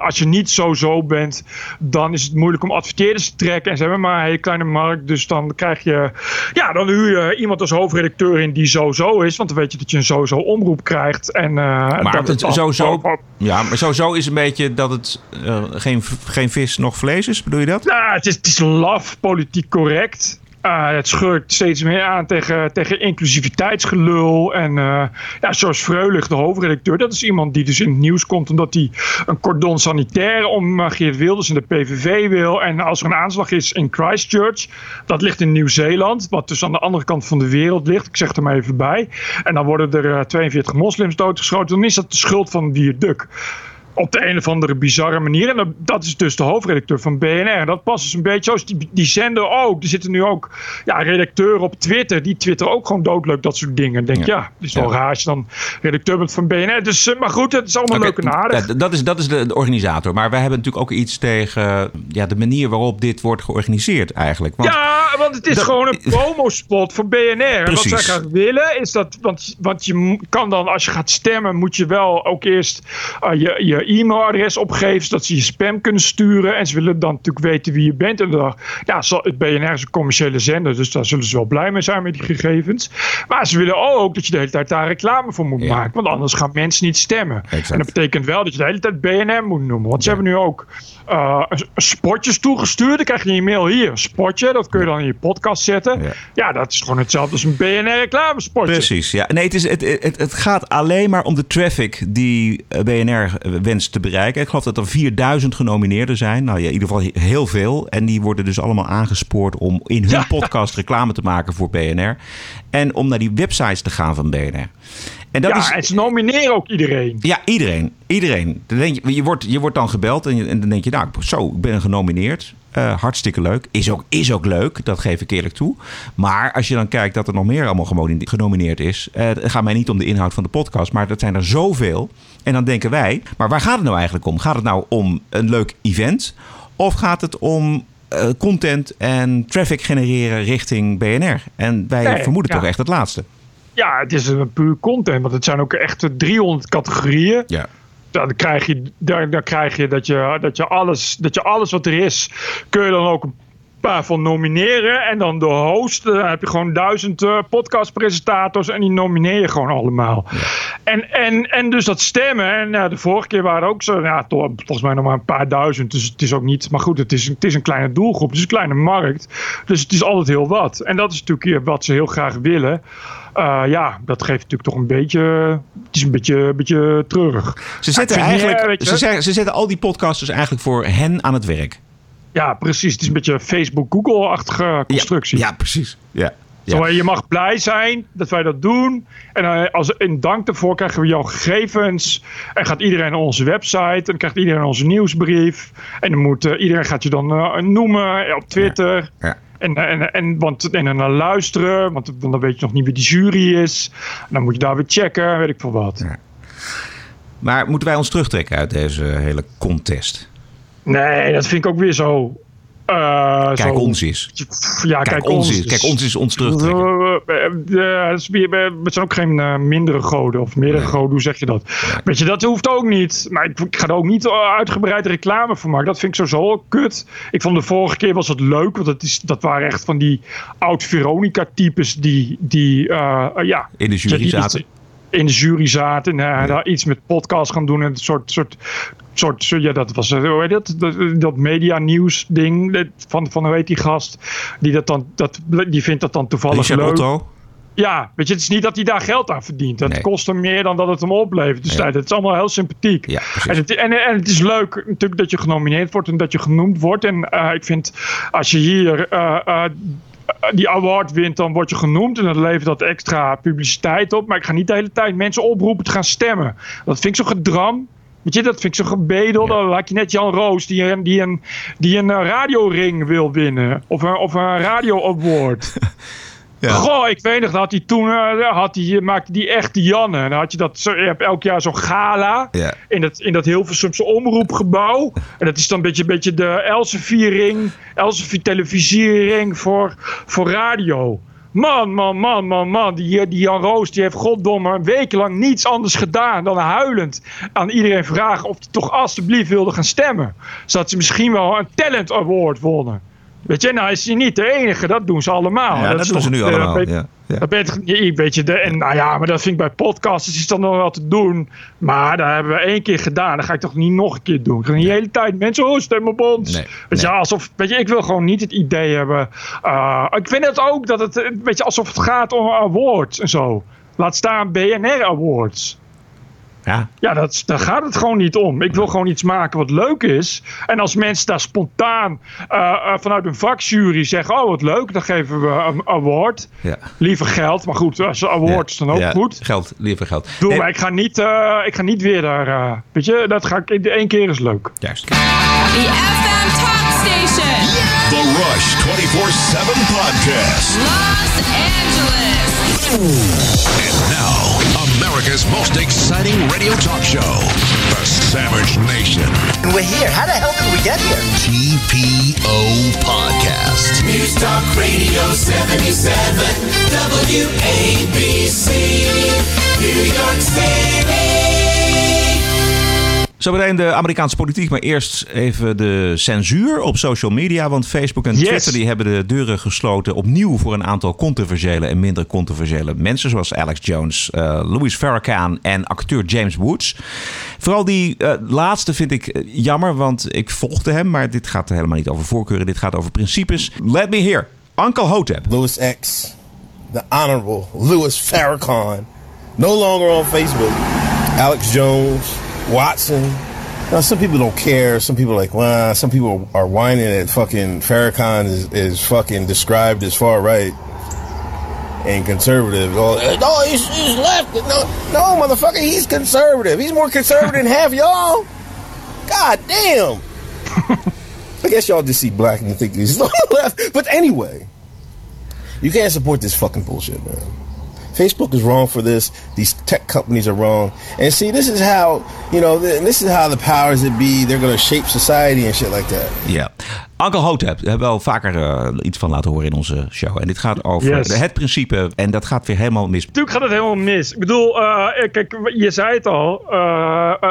S1: als je niet sowieso bent, dan is het moeilijk om adverteerders te trekken. En ze hebben maar een hele kleine markt, dus dan krijg je, ja, dan huur je iemand als hoofdredacteur in die sowieso is. Want dan weet je dat je een sowieso omroep krijgt. En, eh,
S3: Maar
S1: dat
S3: het,
S1: dan-
S3: sowieso, ja, maar sowieso is een beetje dat het eh, geen, geen vis nog vlees is. Bedoel je dat?
S1: Nou, het is, het is laf, politiek correct. Eh, het schurkt steeds meer aan tegen, tegen inclusiviteitsgelul. En eh ja, zoals Freulich, de hoofdredacteur, dat is iemand die dus in het nieuws komt omdat hij een cordon sanitair om eh, Geert Wilders en de PVV wil. En als er een aanslag is in Christchurch, dat ligt in Nieuw-Zeeland, wat dus aan de andere kant van de wereld ligt. Ik zeg er maar even bij. En dan worden er eh, 42 moslims doodgeschoten. Dan is dat de schuld van die Duk op de een of andere bizarre manier. En dat- dat is dus de hoofdredacteur van BNR. En dat past dus een beetje zoals die, die zender ook. Er zitten nu ook ja, redacteuren op Twitter. Die twitteren ook gewoon doodleuk dat soort dingen. En denk ja, ja het is wel
S3: Ja.
S1: raar als je dan redacteur bent van BNR. Dus, eh, maar goed, het is allemaal
S3: Oké,
S1: leuk en aardig.
S3: ja, dat is, dat is de, de organisator. Maar wij hebben natuurlijk ook iets tegen ja, de manier waarop dit wordt georganiseerd eigenlijk. Want
S1: ja, want het is
S3: dat-
S1: gewoon een promospot voor BNR. En wat zij
S3: Precies.
S1: graag willen is dat... Want, want je kan dan, als je gaat stemmen... moet je wel ook eerst eh, je, je, e-mailadres opgeven, zodat ze je spam kunnen sturen. En ze willen dan natuurlijk weten wie je bent. En dan, ja, het BNR is een commerciële zender, dus daar zullen ze wel blij mee zijn met die gegevens. Maar ze willen ook dat je de hele tijd daar reclame voor moet maken, want anders gaan mensen niet stemmen. En dat betekent wel dat je de hele tijd BNR moet noemen. Want ze hebben nu ook eh, een- een spotjes toegestuurd. Dan krijg je je mail hier een spotje. Dat kun je dan in je podcast zetten. Ja, dat is gewoon hetzelfde als een BNR reclamespotje.
S3: Precies, ja. Nee, het, is, het, het, het gaat alleen maar om de traffic die eh, BNR wenst te bereiken. Ik geloof dat er 4000 genomineerden zijn. Nou ja, in ieder geval heel veel. En die worden dus allemaal aangespoord om in hun podcast reclame te maken voor BNR. En om naar die websites te gaan van BNR. En dat
S1: ja,
S3: is,
S1: en ze nomineren ook iedereen.
S3: ja, iedereen. Iedereen. Dan denk je, je, wordt, je wordt dan gebeld en, je- en dan denk je, nou, zo, ik ben genomineerd. Eh, hartstikke leuk. Is ook, is ook leuk, dat geef ik eerlijk toe. Maar als je dan kijkt dat er nog meer allemaal genomineerd is. eh, het gaat mij niet om de inhoud van de podcast, maar dat zijn er zoveel. En dan denken wij, maar waar gaat het nou eigenlijk om? Gaat het nou om een leuk event? Of gaat het om eh, content en traffic genereren richting BNR? En wij
S1: Nee,
S3: vermoeden
S1: ja.
S3: toch echt het laatste.
S1: Ja, het is een puur content, want het zijn ook echt 300 categorieën.
S3: Ja.
S1: Dan krijg je, dan, dan krijg je, dat, je, dat, je alles, dat je alles wat er is, kun je dan ook een van nomineren. En dan de host, dan heb je gewoon duizend eh, podcastpresentators en die nomineer je gewoon allemaal. En, en, en dus dat stemmen, en de vorige keer waren ook zo, ja, toch, volgens mij nog maar een paar duizend. Dus het is ook niet, maar goed, het is, het is een kleine doelgroep, het is een kleine markt. Dus het is altijd heel wat. En dat is natuurlijk wat ze heel graag willen. Eh, ja, dat geeft natuurlijk toch een beetje. Het is een beetje, een beetje treurig.
S3: Ze zetten, eigenlijk,
S1: eh, je-
S3: ze, zeggen, ze zetten al die podcasters eigenlijk voor hen aan het werk.
S1: Ja, precies. Het is een beetje een Facebook-Google-achtige constructie.
S3: Ja, precies. Ja.
S1: Zo, je mag blij zijn dat wij dat doen. En eh, als in dank daarvoor krijgen we jouw gegevens. En gaat iedereen naar onze website. En dan krijgt iedereen onze nieuwsbrief. En dan moet, eh, iedereen gaat je dan eh, noemen op Twitter.
S3: Ja.
S1: En, en, en, want, en dan luisteren. Want dan weet je nog niet wie die jury is. En dan moet je daar weer checken. Weet ik veel wat.
S3: Maar moeten wij ons terugtrekken uit deze hele contest?
S1: Nee, dat vind ik ook weer zo. eh,
S3: Kijk,
S1: zo-
S3: ons is.
S1: Ja,
S3: Kijk,
S1: kijk,
S3: ons
S1: ons
S3: is. Kijk, ons is ons terugtrekken.
S1: Eh, eh, het is weer- Het zijn ook geen mindere goden of meerdere goden, hoe zeg je dat? Weet je, dat hoeft ook niet. Maar ik, ik ga er ook niet uitgebreid reclame voor maken. Dat vind ik sowieso kut. Ik vond de vorige keer was het leuk, want dat, is, dat waren echt van die oud-Veronica-types die, die ja...
S3: In de jury zaten.
S1: In de jury zaten en eh, daar iets met podcast gaan doen. En een soort, soort, soort, ja, dat was, hoe heet dat, dat, dat media nieuws ding van, van, hoe heet die gast, die, dat dan, dat, die vindt dat dan toevallig
S3: Richard
S1: leuk.
S3: Otto.
S1: Ja, weet je, het is niet dat hij daar geld aan verdient. Dat kost hem meer dan dat het hem oplevert. Dus
S3: Nee.
S1: het is allemaal heel sympathiek.
S3: Ja,
S1: en, het, en, en het is leuk natuurlijk dat je genomineerd wordt en dat je genoemd wordt. En eh, ik vind, als je hier eh, eh, die award wint, dan word je genoemd. En dan levert dat extra publiciteit op. Maar ik ga niet de hele tijd mensen oproepen te gaan stemmen. Dat vind ik zo gedram. Weet je, dat vind ik zo gebedel. Dan laat je net Jan Roos, die, een- die een, die een eh, radioring wil winnen. Of een, of een radio award. Goh, ik weet nog, dat had hij toen eh, had hij, maakte die echt Janne. En dan had je dat, je hebt elk jaar zo'n gala
S3: Ja.
S1: in dat, in dat Hilversumse omroepgebouw. En dat is dan een beetje, beetje de Elsevier-ring, Elsevier-televisiering voor, voor radio. Man, man, man, man, man. Die, die Jan Roos die heeft goddomme een week lang niets anders gedaan dan huilend aan iedereen vragen of hij toch alstublieft wilde gaan stemmen. Zodat ze misschien wel een talent award wonnen. Weet je, nou is hij niet de enige, dat doen ze allemaal.
S3: Ja, dat doen ze nu
S1: eh,
S3: allemaal,
S1: weet-
S3: ja, ja.
S1: dat ben je je- weet je, de, en nou ja, maar dat vind ik bij podcasts is dan nog wel te doen. Maar dat hebben we één keer gedaan. Dan ga ik toch niet nog een keer doen. Ik ga niet de hele tijd mensen, oh, stem op ons. weet je, alsof, weet je, ik wil gewoon niet het idee hebben. eh, ik vind het ook dat het, een beetje alsof het gaat om awards en zo. Laat staan BNR Awards.
S3: Ja.
S1: Ja, dat, daar gaat het gewoon niet om. Ik wil gewoon iets maken wat leuk is. En als mensen daar spontaan eh, eh, vanuit een vakjury zeggen: Oh, wat leuk, dan geven we een award.
S3: Ja.
S1: Liever geld, maar goed, als awards dan ook
S3: Ja,
S1: goed.
S3: Geld, liever geld.
S1: Doe,
S3: Nee,
S1: maar ik ga, niet, eh, ik ga niet weer daar. eh, weet je, dat ga ik één keer is leuk.
S3: Juist.
S20: The FM Talk Station.
S8: The Rush 24 7 Podcast.
S20: Los Angeles.
S8: And now, America's most exciting radio talk show, The Savage Nation.
S21: And we're here. How the hell did we get here?
S8: TPO Podcast.
S22: News Talk Radio 77 WABC New York City.
S3: Zometeen de Amerikaanse politiek, maar eerst even de censuur op social media. Want Facebook en
S1: Yes.
S3: Twitter die hebben de deuren gesloten opnieuw voor een aantal controversiële en minder controversiële mensen. Zoals Alex Jones, eh, Louis Farrakhan en acteur James Woods. Vooral die eh, laatste vind ik eh, jammer, want ik volgde hem. Maar dit gaat helemaal niet over voorkeuren, dit gaat over principes. Let me hear. Uncle Hotep.
S23: Louis X, the Honorable Louis Farrakhan, no longer on Facebook. Alex Jones, Watson. Now, some people don't care. Some people are like, well, some people are whining that fucking Farrakhan is, is fucking described as far right and conservative. Oh, no, he's, he's left. No, no, motherfucker, he's conservative. He's more conservative than half y'all. God damn. I guess y'all just see black and you think he's left. But anyway, you can't support this fucking bullshit, man. Facebook is wrong for this. These tech companies are wrong. And see, this is how, you know, this is how the powers that be, they're going to shape society and shit like that.
S3: Ja. Uncle Hotep, daar hebben we al vaker eh, iets van laten horen in onze show. En dit gaat over
S1: Yes.
S3: het principe. En dat gaat weer helemaal mis.
S1: Natuurlijk gaat het helemaal mis. Ik bedoel, eh, kijk, je zei het al. eh, eh,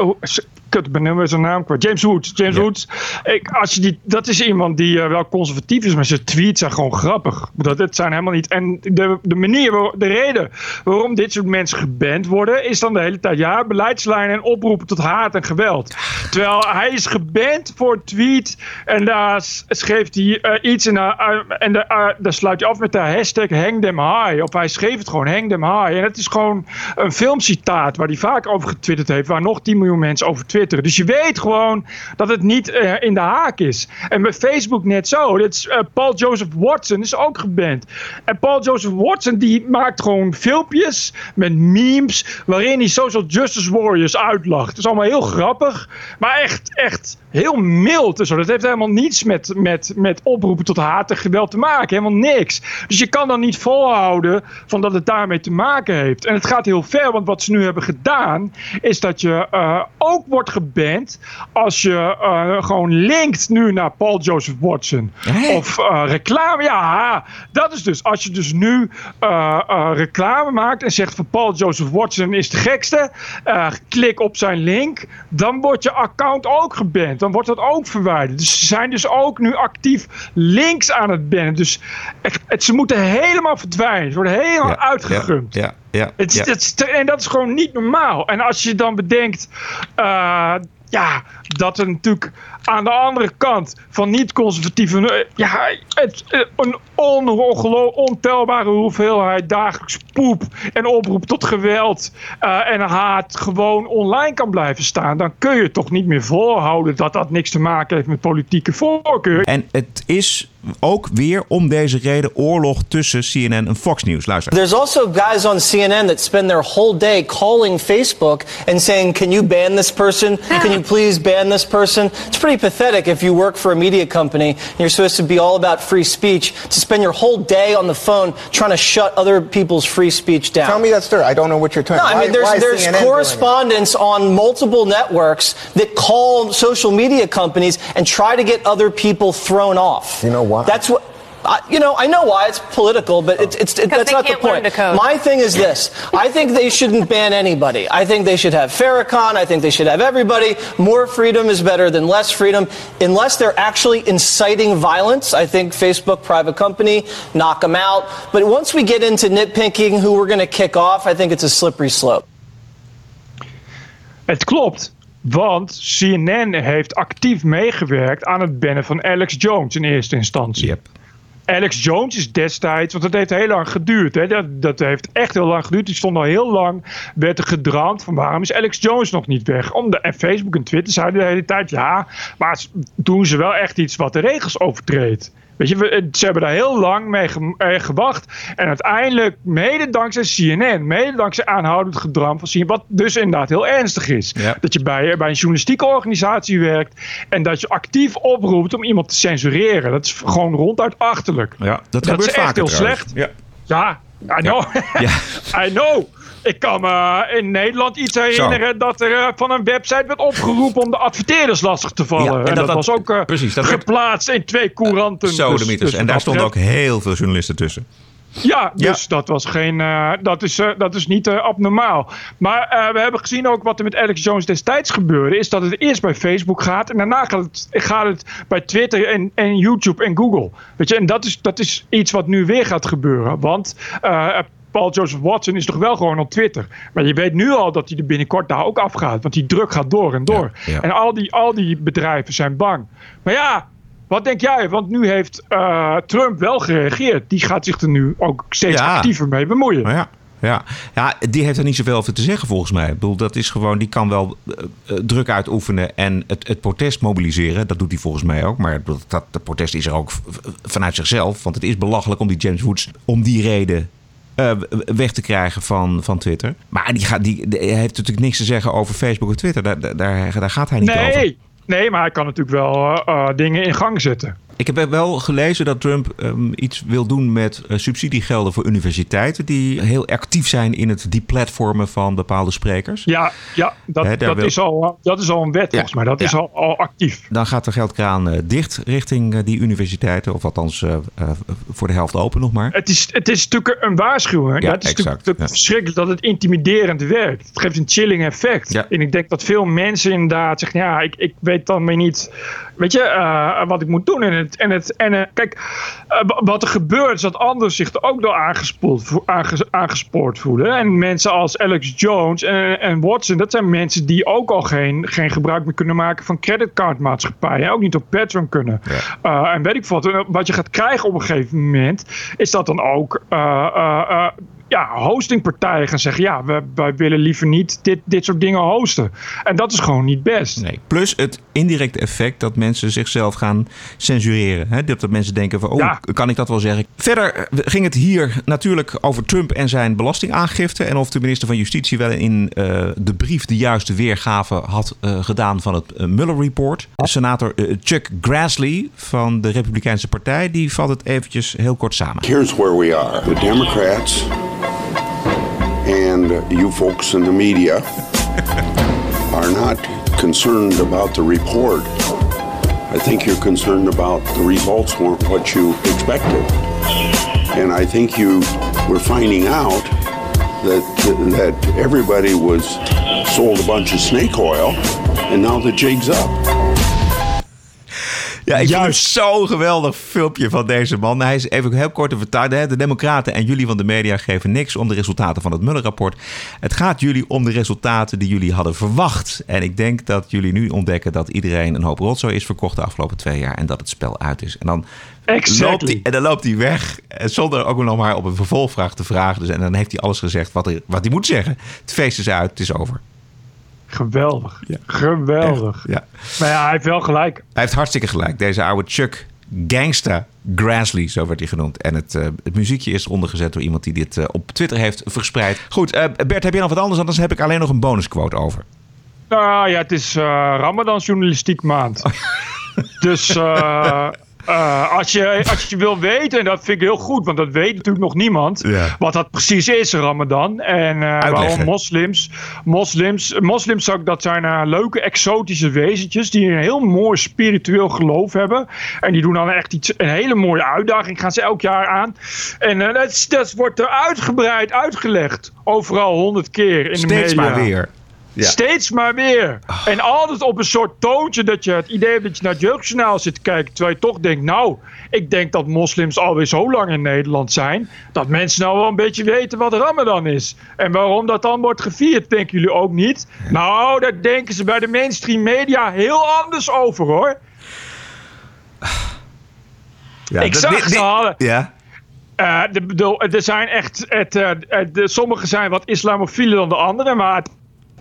S1: eh, s- Kut, ik ben nu weer zijn naam kwijt. James Woods. James Woods. Ik, als je die, dat is iemand die eh, wel conservatief is, maar zijn tweets zijn gewoon grappig. Dat, het zijn helemaal niet. En de, de manier, waar- de reden waarom dit soort mensen geband worden, is dan de hele tijd ja, beleidslijnen en oproepen tot haat en geweld. Terwijl hij is geband voor tweet en daar schreef hij eh, iets daar- eh, en eh, daar sluit je af met de hashtag hang them high. Of hij schreef het gewoon hang them high. En het is gewoon een filmcitaat waar hij vaak over getwitterd heeft, waar nog 10 miljoen mensen over twitteren. Dus je weet gewoon dat het niet in de haak is. En bij Facebook net zo. Dit is, Paul Joseph Watson is ook geband. En Paul Joseph Watson die maakt gewoon filmpjes met memes waarin hij social justice warriors uitlacht. Het is allemaal heel grappig, maar echt, echt heel mild. zo. Dat heeft helemaal niets met, met, met oproepen tot haat en geweld te maken. Helemaal niks. Dus je kan dan niet volhouden van dat het daarmee te maken heeft. En het gaat heel ver, want wat ze nu hebben gedaan, is dat je eh, ook wordt geband als je eh, gewoon linkt nu naar Paul Joseph Watson. Of eh, reclame. Ja, dat is dus. Als je dus nu reclame maakt en zegt van Paul Joseph Watson is de gekste, klik op zijn link, dan wordt je account ook geband. Dan wordt dat ook verwijderd. Dus ze zijn dus ook nu actief links aan het bannen. Dus het, ze moeten helemaal verdwijnen. Ze worden helemaal uitgegumd.
S3: Ja, ja,
S1: Het,
S3: ja.
S1: het en dat is gewoon niet normaal. En als je dan bedenkt eh, ja, dat er natuurlijk aan de andere kant van niet-conservatieven... eh, ja, het, eh, een ontelbare hoeveelheid dagelijks poep en oproep tot geweld eh, en haat gewoon online kan blijven staan... dan kun je toch niet meer volhouden dat dat niks te maken heeft met politieke voorkeur.
S3: En het is ook weer om deze reden oorlog tussen CNN en Fox News. Luister.
S24: There's also guys on CNN that spend their whole day calling Facebook and saying, Can you ban this person? Can you please ban this person? It's pretty pathetic if you work for a media company and you're supposed to be all about free speech to spend your whole day on the phone trying to shut other people's free speech down.
S25: Tell me that story. I don't know what you're talking
S24: No, I mean, there's, there's
S25: CNN
S24: correspondence on multiple networks that call social media companies and try to get other people thrown off. You know why? That's what. I you know, I know why it's political, but it's, it's it, that's not the point. My thing is this: I think they shouldn't ban anybody. I think they should have Farrakhan. I think they should have everybody. More freedom is better than less freedom, unless they're actually inciting violence. I think Facebook, private company, knock them out. But once we get into nitpicking who we're going to kick off, I think it's a slippery slope.
S1: Het klopt. Want CNN heeft actief meegewerkt aan het bannen van Alex Jones in eerste instantie. Alex Jones is destijds, want dat heeft heel lang geduurd. Hè? Dat, dat heeft echt heel lang geduurd. Die stond al heel lang, werd er van waarom is Alex Jones nog niet weg? Om de, en Facebook en Twitter zeiden de hele tijd ja, maar doen ze wel echt iets wat de regels overtreedt. Weet je, ze hebben daar heel lang mee eh, gewacht. En uiteindelijk, mede dankzij CNN, mede dankzij aanhoudend gedram van CNN, wat dus inderdaad heel ernstig is. Dat je bij, bij een journalistieke organisatie werkt en dat je actief oproept om iemand te censureren. Dat is gewoon ronduit achterlijk.
S3: Ja, dat,
S1: is
S3: gebeurt
S1: echt
S3: vaker
S1: heel
S3: trouwens.
S1: slecht.
S3: Ja.
S1: Ja, I know. I know. Ik kan me in Nederland iets herinneren dat er eh, van een website werd opgeroepen om de adverteerders lastig te vallen.
S3: Ja,
S1: en, dat, was ook eh,
S3: precies, dat werd-
S1: geplaatst in twee couranten.
S3: Zo,
S1: Dus-
S3: de mythes.
S1: dus
S3: en daar stonden ook heel veel journalisten tussen.
S1: Ja, dus dat was geen. eh, dat, is, dat is niet eh, abnormaal. Maar we hebben gezien ook wat er met Alex Jones destijds gebeurde. Is dat het eerst bij Facebook gaat. En daarna gaat het, gaat het bij Twitter en, en YouTube en Google. Weet je, en dat is, dat is iets wat nu weer gaat gebeuren. Want. Paul Joseph Watson is toch wel gewoon op Twitter. Maar je weet nu al dat hij er binnenkort daar ook afgaat. Want die druk gaat door en door.
S3: ja.
S1: En al die, al die bedrijven zijn bang. Maar ja, wat denk jij? Want nu heeft eh, Trump wel gereageerd. Die gaat zich er nu ook steeds
S3: Ja.
S1: actiever mee bemoeien.
S3: Ja. Ja. ja, die heeft er niet zoveel over te zeggen volgens mij. Ik bedoel, dat is gewoon, die kan wel eh, eh, druk uitoefenen en het, het protest mobiliseren. Dat doet hij volgens mij ook. Maar dat, dat, dat protest is er ook vanuit zichzelf. Want het is belachelijk om die James Woods om die reden eh, weg te krijgen van, van Twitter. Maar die, gaat, die, die heeft natuurlijk niks te zeggen over Facebook of Twitter. Daar, daar, daar, gaat hij niet over.
S1: Nee, nee, maar hij kan natuurlijk wel eh, eh, dingen in gang zetten.
S3: Ik heb wel gelezen dat Trump ehm, iets wil doen met eh, subsidiegelden voor universiteiten. die heel actief zijn in het deplatformen van bepaalde sprekers.
S1: Ja, ja dat, dat,
S3: wil-
S1: is, al, dat is al een wet volgens mij. Dat is al, al actief.
S3: Dan gaat de geldkraan eh, dicht richting eh, die universiteiten. Of althans eh, eh, voor de helft open nog maar.
S1: Het is, het is natuurlijk een waarschuwing.
S3: Ja,
S1: het is
S3: exact,
S1: natuurlijk verschrikkelijk dat het intimiderend werkt. Het geeft een chilling effect.
S3: Ja.
S1: En ik denk dat veel mensen inderdaad zeggen: ja, ik, ik weet dan weer niet, weet je, eh, wat ik moet doen. En, het, en, het, en eh, kijk, eh, wa- wat er gebeurt is dat anderen zich er ook door aanges- aangespoord voelen. En mensen als Alex Jones en, en Watson, dat zijn mensen die ook al geen, geen gebruik meer kunnen maken van creditcardmaatschappijen. Ook niet op Patreon kunnen. Uh, en weet ik wat. En Wat je gaat krijgen op een gegeven moment, is dat dan ook. Ja, hostingpartijen gaan zeggen: ja, we, wij willen liever niet dit, dit soort dingen hosten. En dat is gewoon niet best.
S3: Nee. Plus het indirecte effect dat mensen zichzelf gaan censureren. Hè? Dat dat mensen denken van, oh, kan ik dat wel zeggen? Verder eh, ging het hier natuurlijk over Trump en zijn belastingaangifte. En of de minister van Justitie wel in uh, de brief de juiste weergave had uh, gedaan van het uh, Mueller Report. Senator Chuck Grassley van de Republikeinse Partij, die vat het eventjes heel kort samen.
S26: Here's where we are. The Democrats and you folks in the media are not concerned about the report. I think you're concerned about the results weren't what you expected. And I think you were finding out that that everybody was sold a bunch of snake oil and now the jig's up.
S3: Ja, ik vind het zo'n geweldig filmpje van deze man. Hij is even heel kort te vertalen. De Democraten en jullie van de media geven niks om de resultaten van het Mueller-rapport. Het gaat jullie om de resultaten die jullie hadden verwacht. En ik denk dat jullie nu ontdekken dat iedereen een hoop rotzooi is verkocht de afgelopen twee jaar. En dat het spel uit is. En dan,
S1: exactly.
S3: loopt, hij, en dan loopt hij weg. Zonder ook nog maar op een vervolgvraag te vragen. Dus, en dan heeft hij alles gezegd wat hij, wat hij moet zeggen. Het feest is uit, het is over.
S1: Geweldig. Ja. Geweldig.
S3: Ja.
S1: Maar ja, hij heeft wel gelijk.
S3: Hij heeft hartstikke gelijk. Deze oude Chuck Gangsta Grassley, zo werd hij genoemd. En het, uh, het muziekje is ondergezet door iemand die dit uh, op Twitter heeft verspreid. Goed, uh, Bert, heb je nog wat anders? Anders heb ik alleen nog een bonusquote over.
S1: Nou ja, het is Ramadan journalistiek maand. dus uh, als, je, als je wil weten, en dat vind ik heel goed, want dat weet natuurlijk nog niemand,
S3: ja.
S1: wat dat precies is, Ramadan. En uh, waarom moslims, moslims, moslims dat zijn uh, leuke exotische wezentjes die een heel mooi spiritueel geloof hebben. En die doen dan echt iets, een hele mooie uitdaging, gaan ze elk jaar aan. En dat, dat, wordt er uitgebreid uitgelegd, overal honderd keer in
S3: Steeds
S1: de media.
S3: maar weer.
S1: Ja. Steeds maar weer. Oh. En altijd op een soort toontje dat je het idee hebt dat je naar het jeugdjournaal zit te kijken. Terwijl je toch denkt, nou, ik denk dat moslims alweer zo lang in Nederland zijn. Dat mensen nou wel een beetje weten wat Ramadan is. En waarom dat dan wordt gevierd, denken jullie ook niet? Ja. Nou, daar denken ze bij de mainstream media heel anders over hoor.
S3: Ja,
S1: ik zag ze hadden.
S3: Ja.
S1: Uh, de, er zijn echt. Het, uh, de, sommigen zijn wat islamofieler dan de anderen, maar het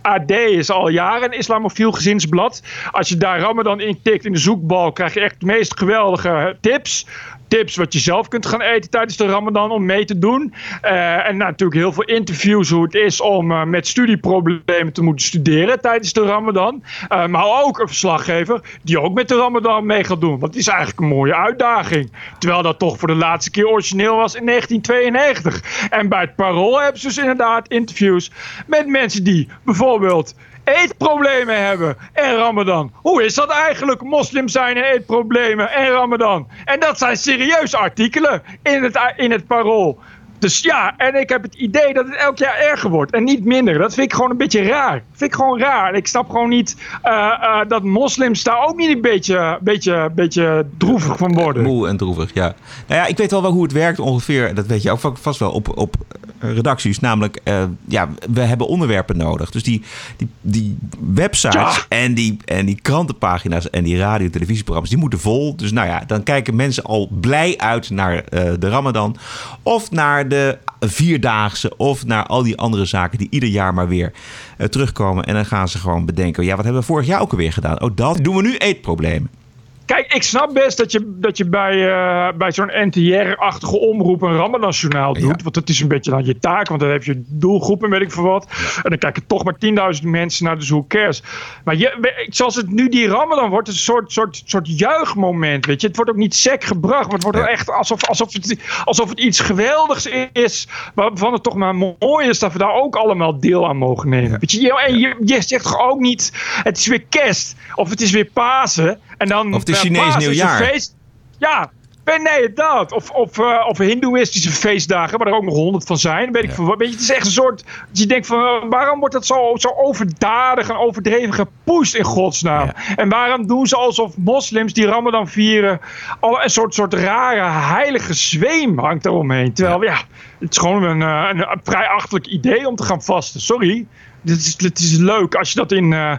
S1: AD is al jaren een islamofiel gezinsblad. Als je daar Ramadan intikt in de zoekbal, krijg je echt de meest geweldige tips. Tips wat je zelf kunt gaan eten tijdens de Ramadan om mee te doen. Uh, en natuurlijk heel veel interviews hoe het is om uh, met studieproblemen te moeten studeren tijdens de Ramadan. Uh, maar ook een verslaggever die ook met de Ramadan mee gaat doen. Want het is eigenlijk een mooie uitdaging. Terwijl dat toch voor de laatste keer origineel was in 1992. En bij het Parool hebben ze dus inderdaad interviews met mensen die bijvoorbeeld eetproblemen hebben en Ramadan. Hoe is dat eigenlijk? Moslim zijn en eetproblemen en Ramadan. En dat zijn serieuze artikelen in het, in het parool. Dus ja, en ik heb het idee dat het elk jaar erger wordt en niet minder. Dat vind ik gewoon een beetje raar. vind ik gewoon raar. En ik snap gewoon niet eh, eh, dat moslims daar ook niet een beetje, beetje, beetje droevig van worden.
S3: Moe en droevig, ja. Nou ja, ik weet wel wel hoe het werkt ongeveer. Dat weet je ook va- vast wel op, op eh, redacties. Namelijk, ja, we hebben onderwerpen nodig. Dus die, die, die websites en, die, en die krantenpagina's en die radio- en televisieprogramma's, die moeten vol. Dus nou ja, dan kijken mensen al blij uit naar de Ramadan. Of naar de Vierdaagse. Of naar al die andere zaken die ieder jaar maar weer eh, terugkomen. En dan gaan ze gewoon bedenken, ja, wat hebben we vorig jaar ook alweer gedaan? Oh, dat doen we nu eetproblemen.
S1: Kijk, ik snap best dat je, dat je bij, eh, bij zo'n NTR-achtige omroep een Ramadan-journaal doet. Want dat is een beetje dan je taak, want dan heb je doelgroepen, weet ik veel wat. En dan kijken toch maar 10.000 mensen naar de Zoo Cares. Maar je, zoals het nu die Ramadan wordt, is een soort, soort, soort juichmoment, weet je. Het wordt ook niet sec gebracht, maar het wordt echt alsof, alsof, het, alsof het iets geweldigs is. Waarvan het toch maar mooi is dat we daar ook allemaal deel aan mogen nemen. Weet je, je- en je, je zegt toch ook niet, het is weer kerst, of het is weer Pasen. En dan,
S3: Of het is
S1: eh,
S3: Chinees nieuwjaar.
S1: feest. Ja, nee, dat. Of, of, eh, of hindoeïstische feestdagen, waar er ook nog honderd van zijn. Weet ik wat. Weet je, het is echt een soort. dat Je denkt van eh, waarom wordt dat zo, zo overdadig en overdreven gepusht in godsnaam? En waarom doen ze alsof moslims die Ramadan vieren. al een soort, soort rare heilige zweem hangt eromheen? Terwijl ja, het is gewoon een, een, een vrij achterlijk idee om te gaan vasten. Sorry. Het is, het is leuk als je dat in, eh,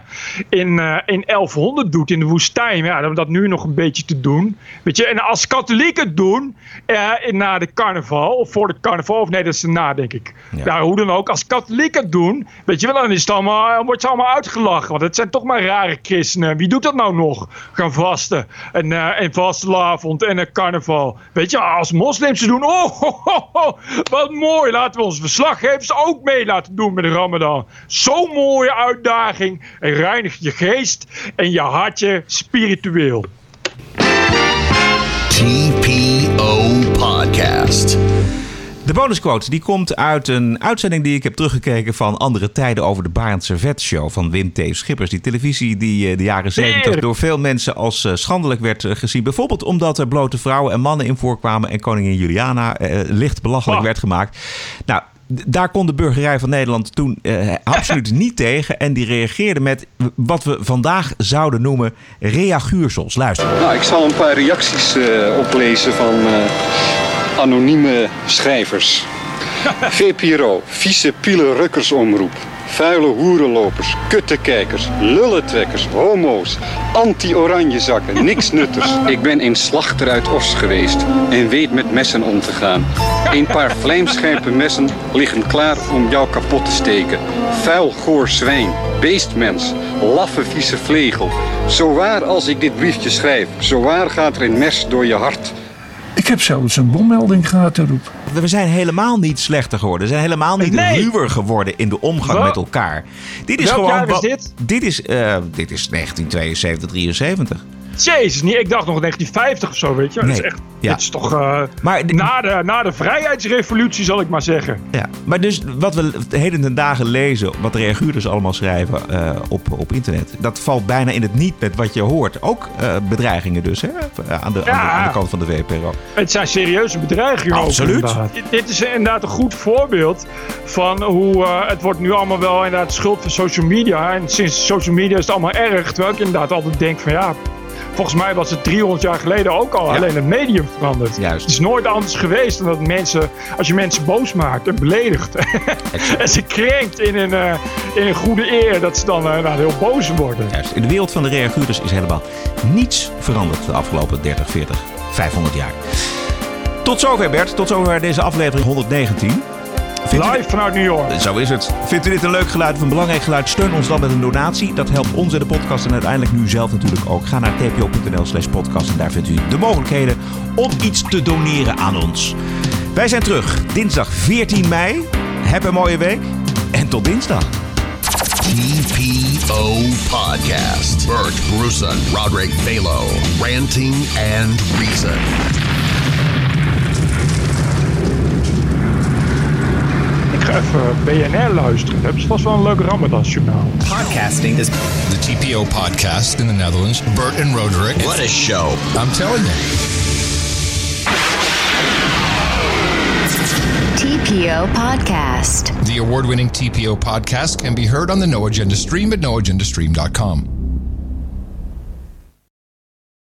S1: in, eh, in 1100 doet in de woestijn. Ja, dan dat nu nog een beetje te doen. Weet je, en als katholieken het doen eh, na de carnaval, of voor de carnaval, of nee, dat is erna, denk ik. Ja. hoe dan ook. Als katholieken het doen, weet je wel, dan, is het allemaal, dan wordt ze allemaal uitgelachen. Want het zijn toch maar rare christenen. Wie doet dat nou nog? Gaan vasten. En, en vastelavond en een carnaval. Weet je, als moslims doen, oh, ho, ho, ho, wat mooi. Laten we onze verslaggevers ook mee laten doen met de Ramadan. Zo'n mooie uitdaging. En reinig je geest en je hartje spiritueel.
S8: TPO Podcast.
S3: De bonusquote die komt uit een uitzending die ik heb teruggekeken van andere tijden over de Barend Servet Show van Wim T. Schippers. Die televisie die eh, de jaren 70 door veel mensen als eh, schandelijk werd eh, gezien. Bijvoorbeeld omdat er blote vrouwen en mannen in voorkwamen en koningin Juliana eh, licht belachelijk werd gemaakt. Nou, daar kon de burgerij van Nederland toen eh, absoluut niet tegen. En die reageerde met wat we vandaag zouden noemen reaguursels. Luister.
S27: Nou, ik zal een paar reacties eh, oplezen van eh, anonieme schrijvers. VPRO, vieze pielenrukkersomroep. Vuile hoerenlopers, kuttekijkers, lullentrekkers, homo's, anti-oranjezakken, niksnutters. Ik ben een slachter uit Os geweest en weet met messen om te gaan. Een paar vlijmscherpe messen liggen klaar om jou kapot te steken. Vuil, goor zwijn, beestmens, laffe vieze vlegel. Zo waar als ik dit briefje schrijf, zo waar gaat er een mes door je hart.
S28: Ik heb zelfs een bommelding gehad erop.
S3: We zijn helemaal niet slechter geworden. We zijn helemaal niet
S1: Nee.
S3: ruwer geworden in de omgang met elkaar. Dit is
S1: Welk
S3: gewoon.
S1: jaar is
S3: wat-
S1: dit?
S3: Dit is, eh, dit is 1972, 73.
S1: Jezus, niet, ik dacht nog 1950 of zo, weet je. Dat is
S3: Nee,
S1: echt,
S3: ja.
S1: dit is toch eh,
S3: Maar de-
S1: na, de, na de vrijheidsrevolutie, zal ik maar zeggen.
S3: Ja, maar dus wat we heden ten dagen lezen, wat de reaguurders allemaal schrijven eh, op, op internet, dat valt bijna in het niet met wat je hoort. Ook bedreigingen dus, hè? Aan, de, aan, de,
S1: Ja.
S3: aan de kant van de VPRO.
S1: Het zijn serieuze bedreigingen.
S3: Absoluut.
S1: Dit- is inderdaad een goed voorbeeld van hoe eh, het wordt nu allemaal wel inderdaad schuld van social media. En sinds social media is het allemaal erg. Terwijl ik inderdaad altijd denk van ja, volgens mij was het 300 jaar geleden ook al. Alleen het medium veranderd.
S3: Juist.
S1: Het is nooit anders geweest dan dat mensen, als je mensen boos maakt en beledigt. en ze krenkt in een, eh, in een goede eer, dat ze dan eh, nou, heel boos worden.
S3: Juist. In de wereld van de reaguurders is helemaal niets veranderd de afgelopen 30, 40, 500 jaar. Tot zover Bert, tot zover deze aflevering 119. Vindt u-
S1: Live vanuit New York.
S3: Zo is het. Vindt u dit een leuk geluid of een belangrijk geluid? Steun ons dan met een donatie. Dat helpt ons en de podcast en uiteindelijk nu zelf natuurlijk ook. Ga naar tpo.nl slash podcast en daar vindt u de mogelijkheden om iets te doneren aan ons. Wij zijn terug dinsdag 14 mei. Heb een mooie week en tot dinsdag.
S8: TPO Podcast. Bert Bruson, Roderick Balo, Ranting and Reason.
S1: Even BNR luisteren. Dat hebben ze vast wel een leuk Ramadan-journaal.
S25: Podcasting is the TPO podcast in the Netherlands. Bert and Roderick.
S8: What a show.
S25: I'm telling you.
S2: TPO Podcast.
S25: The award winning TPO podcast can be heard on the No Agenda stream at noagendastream.com.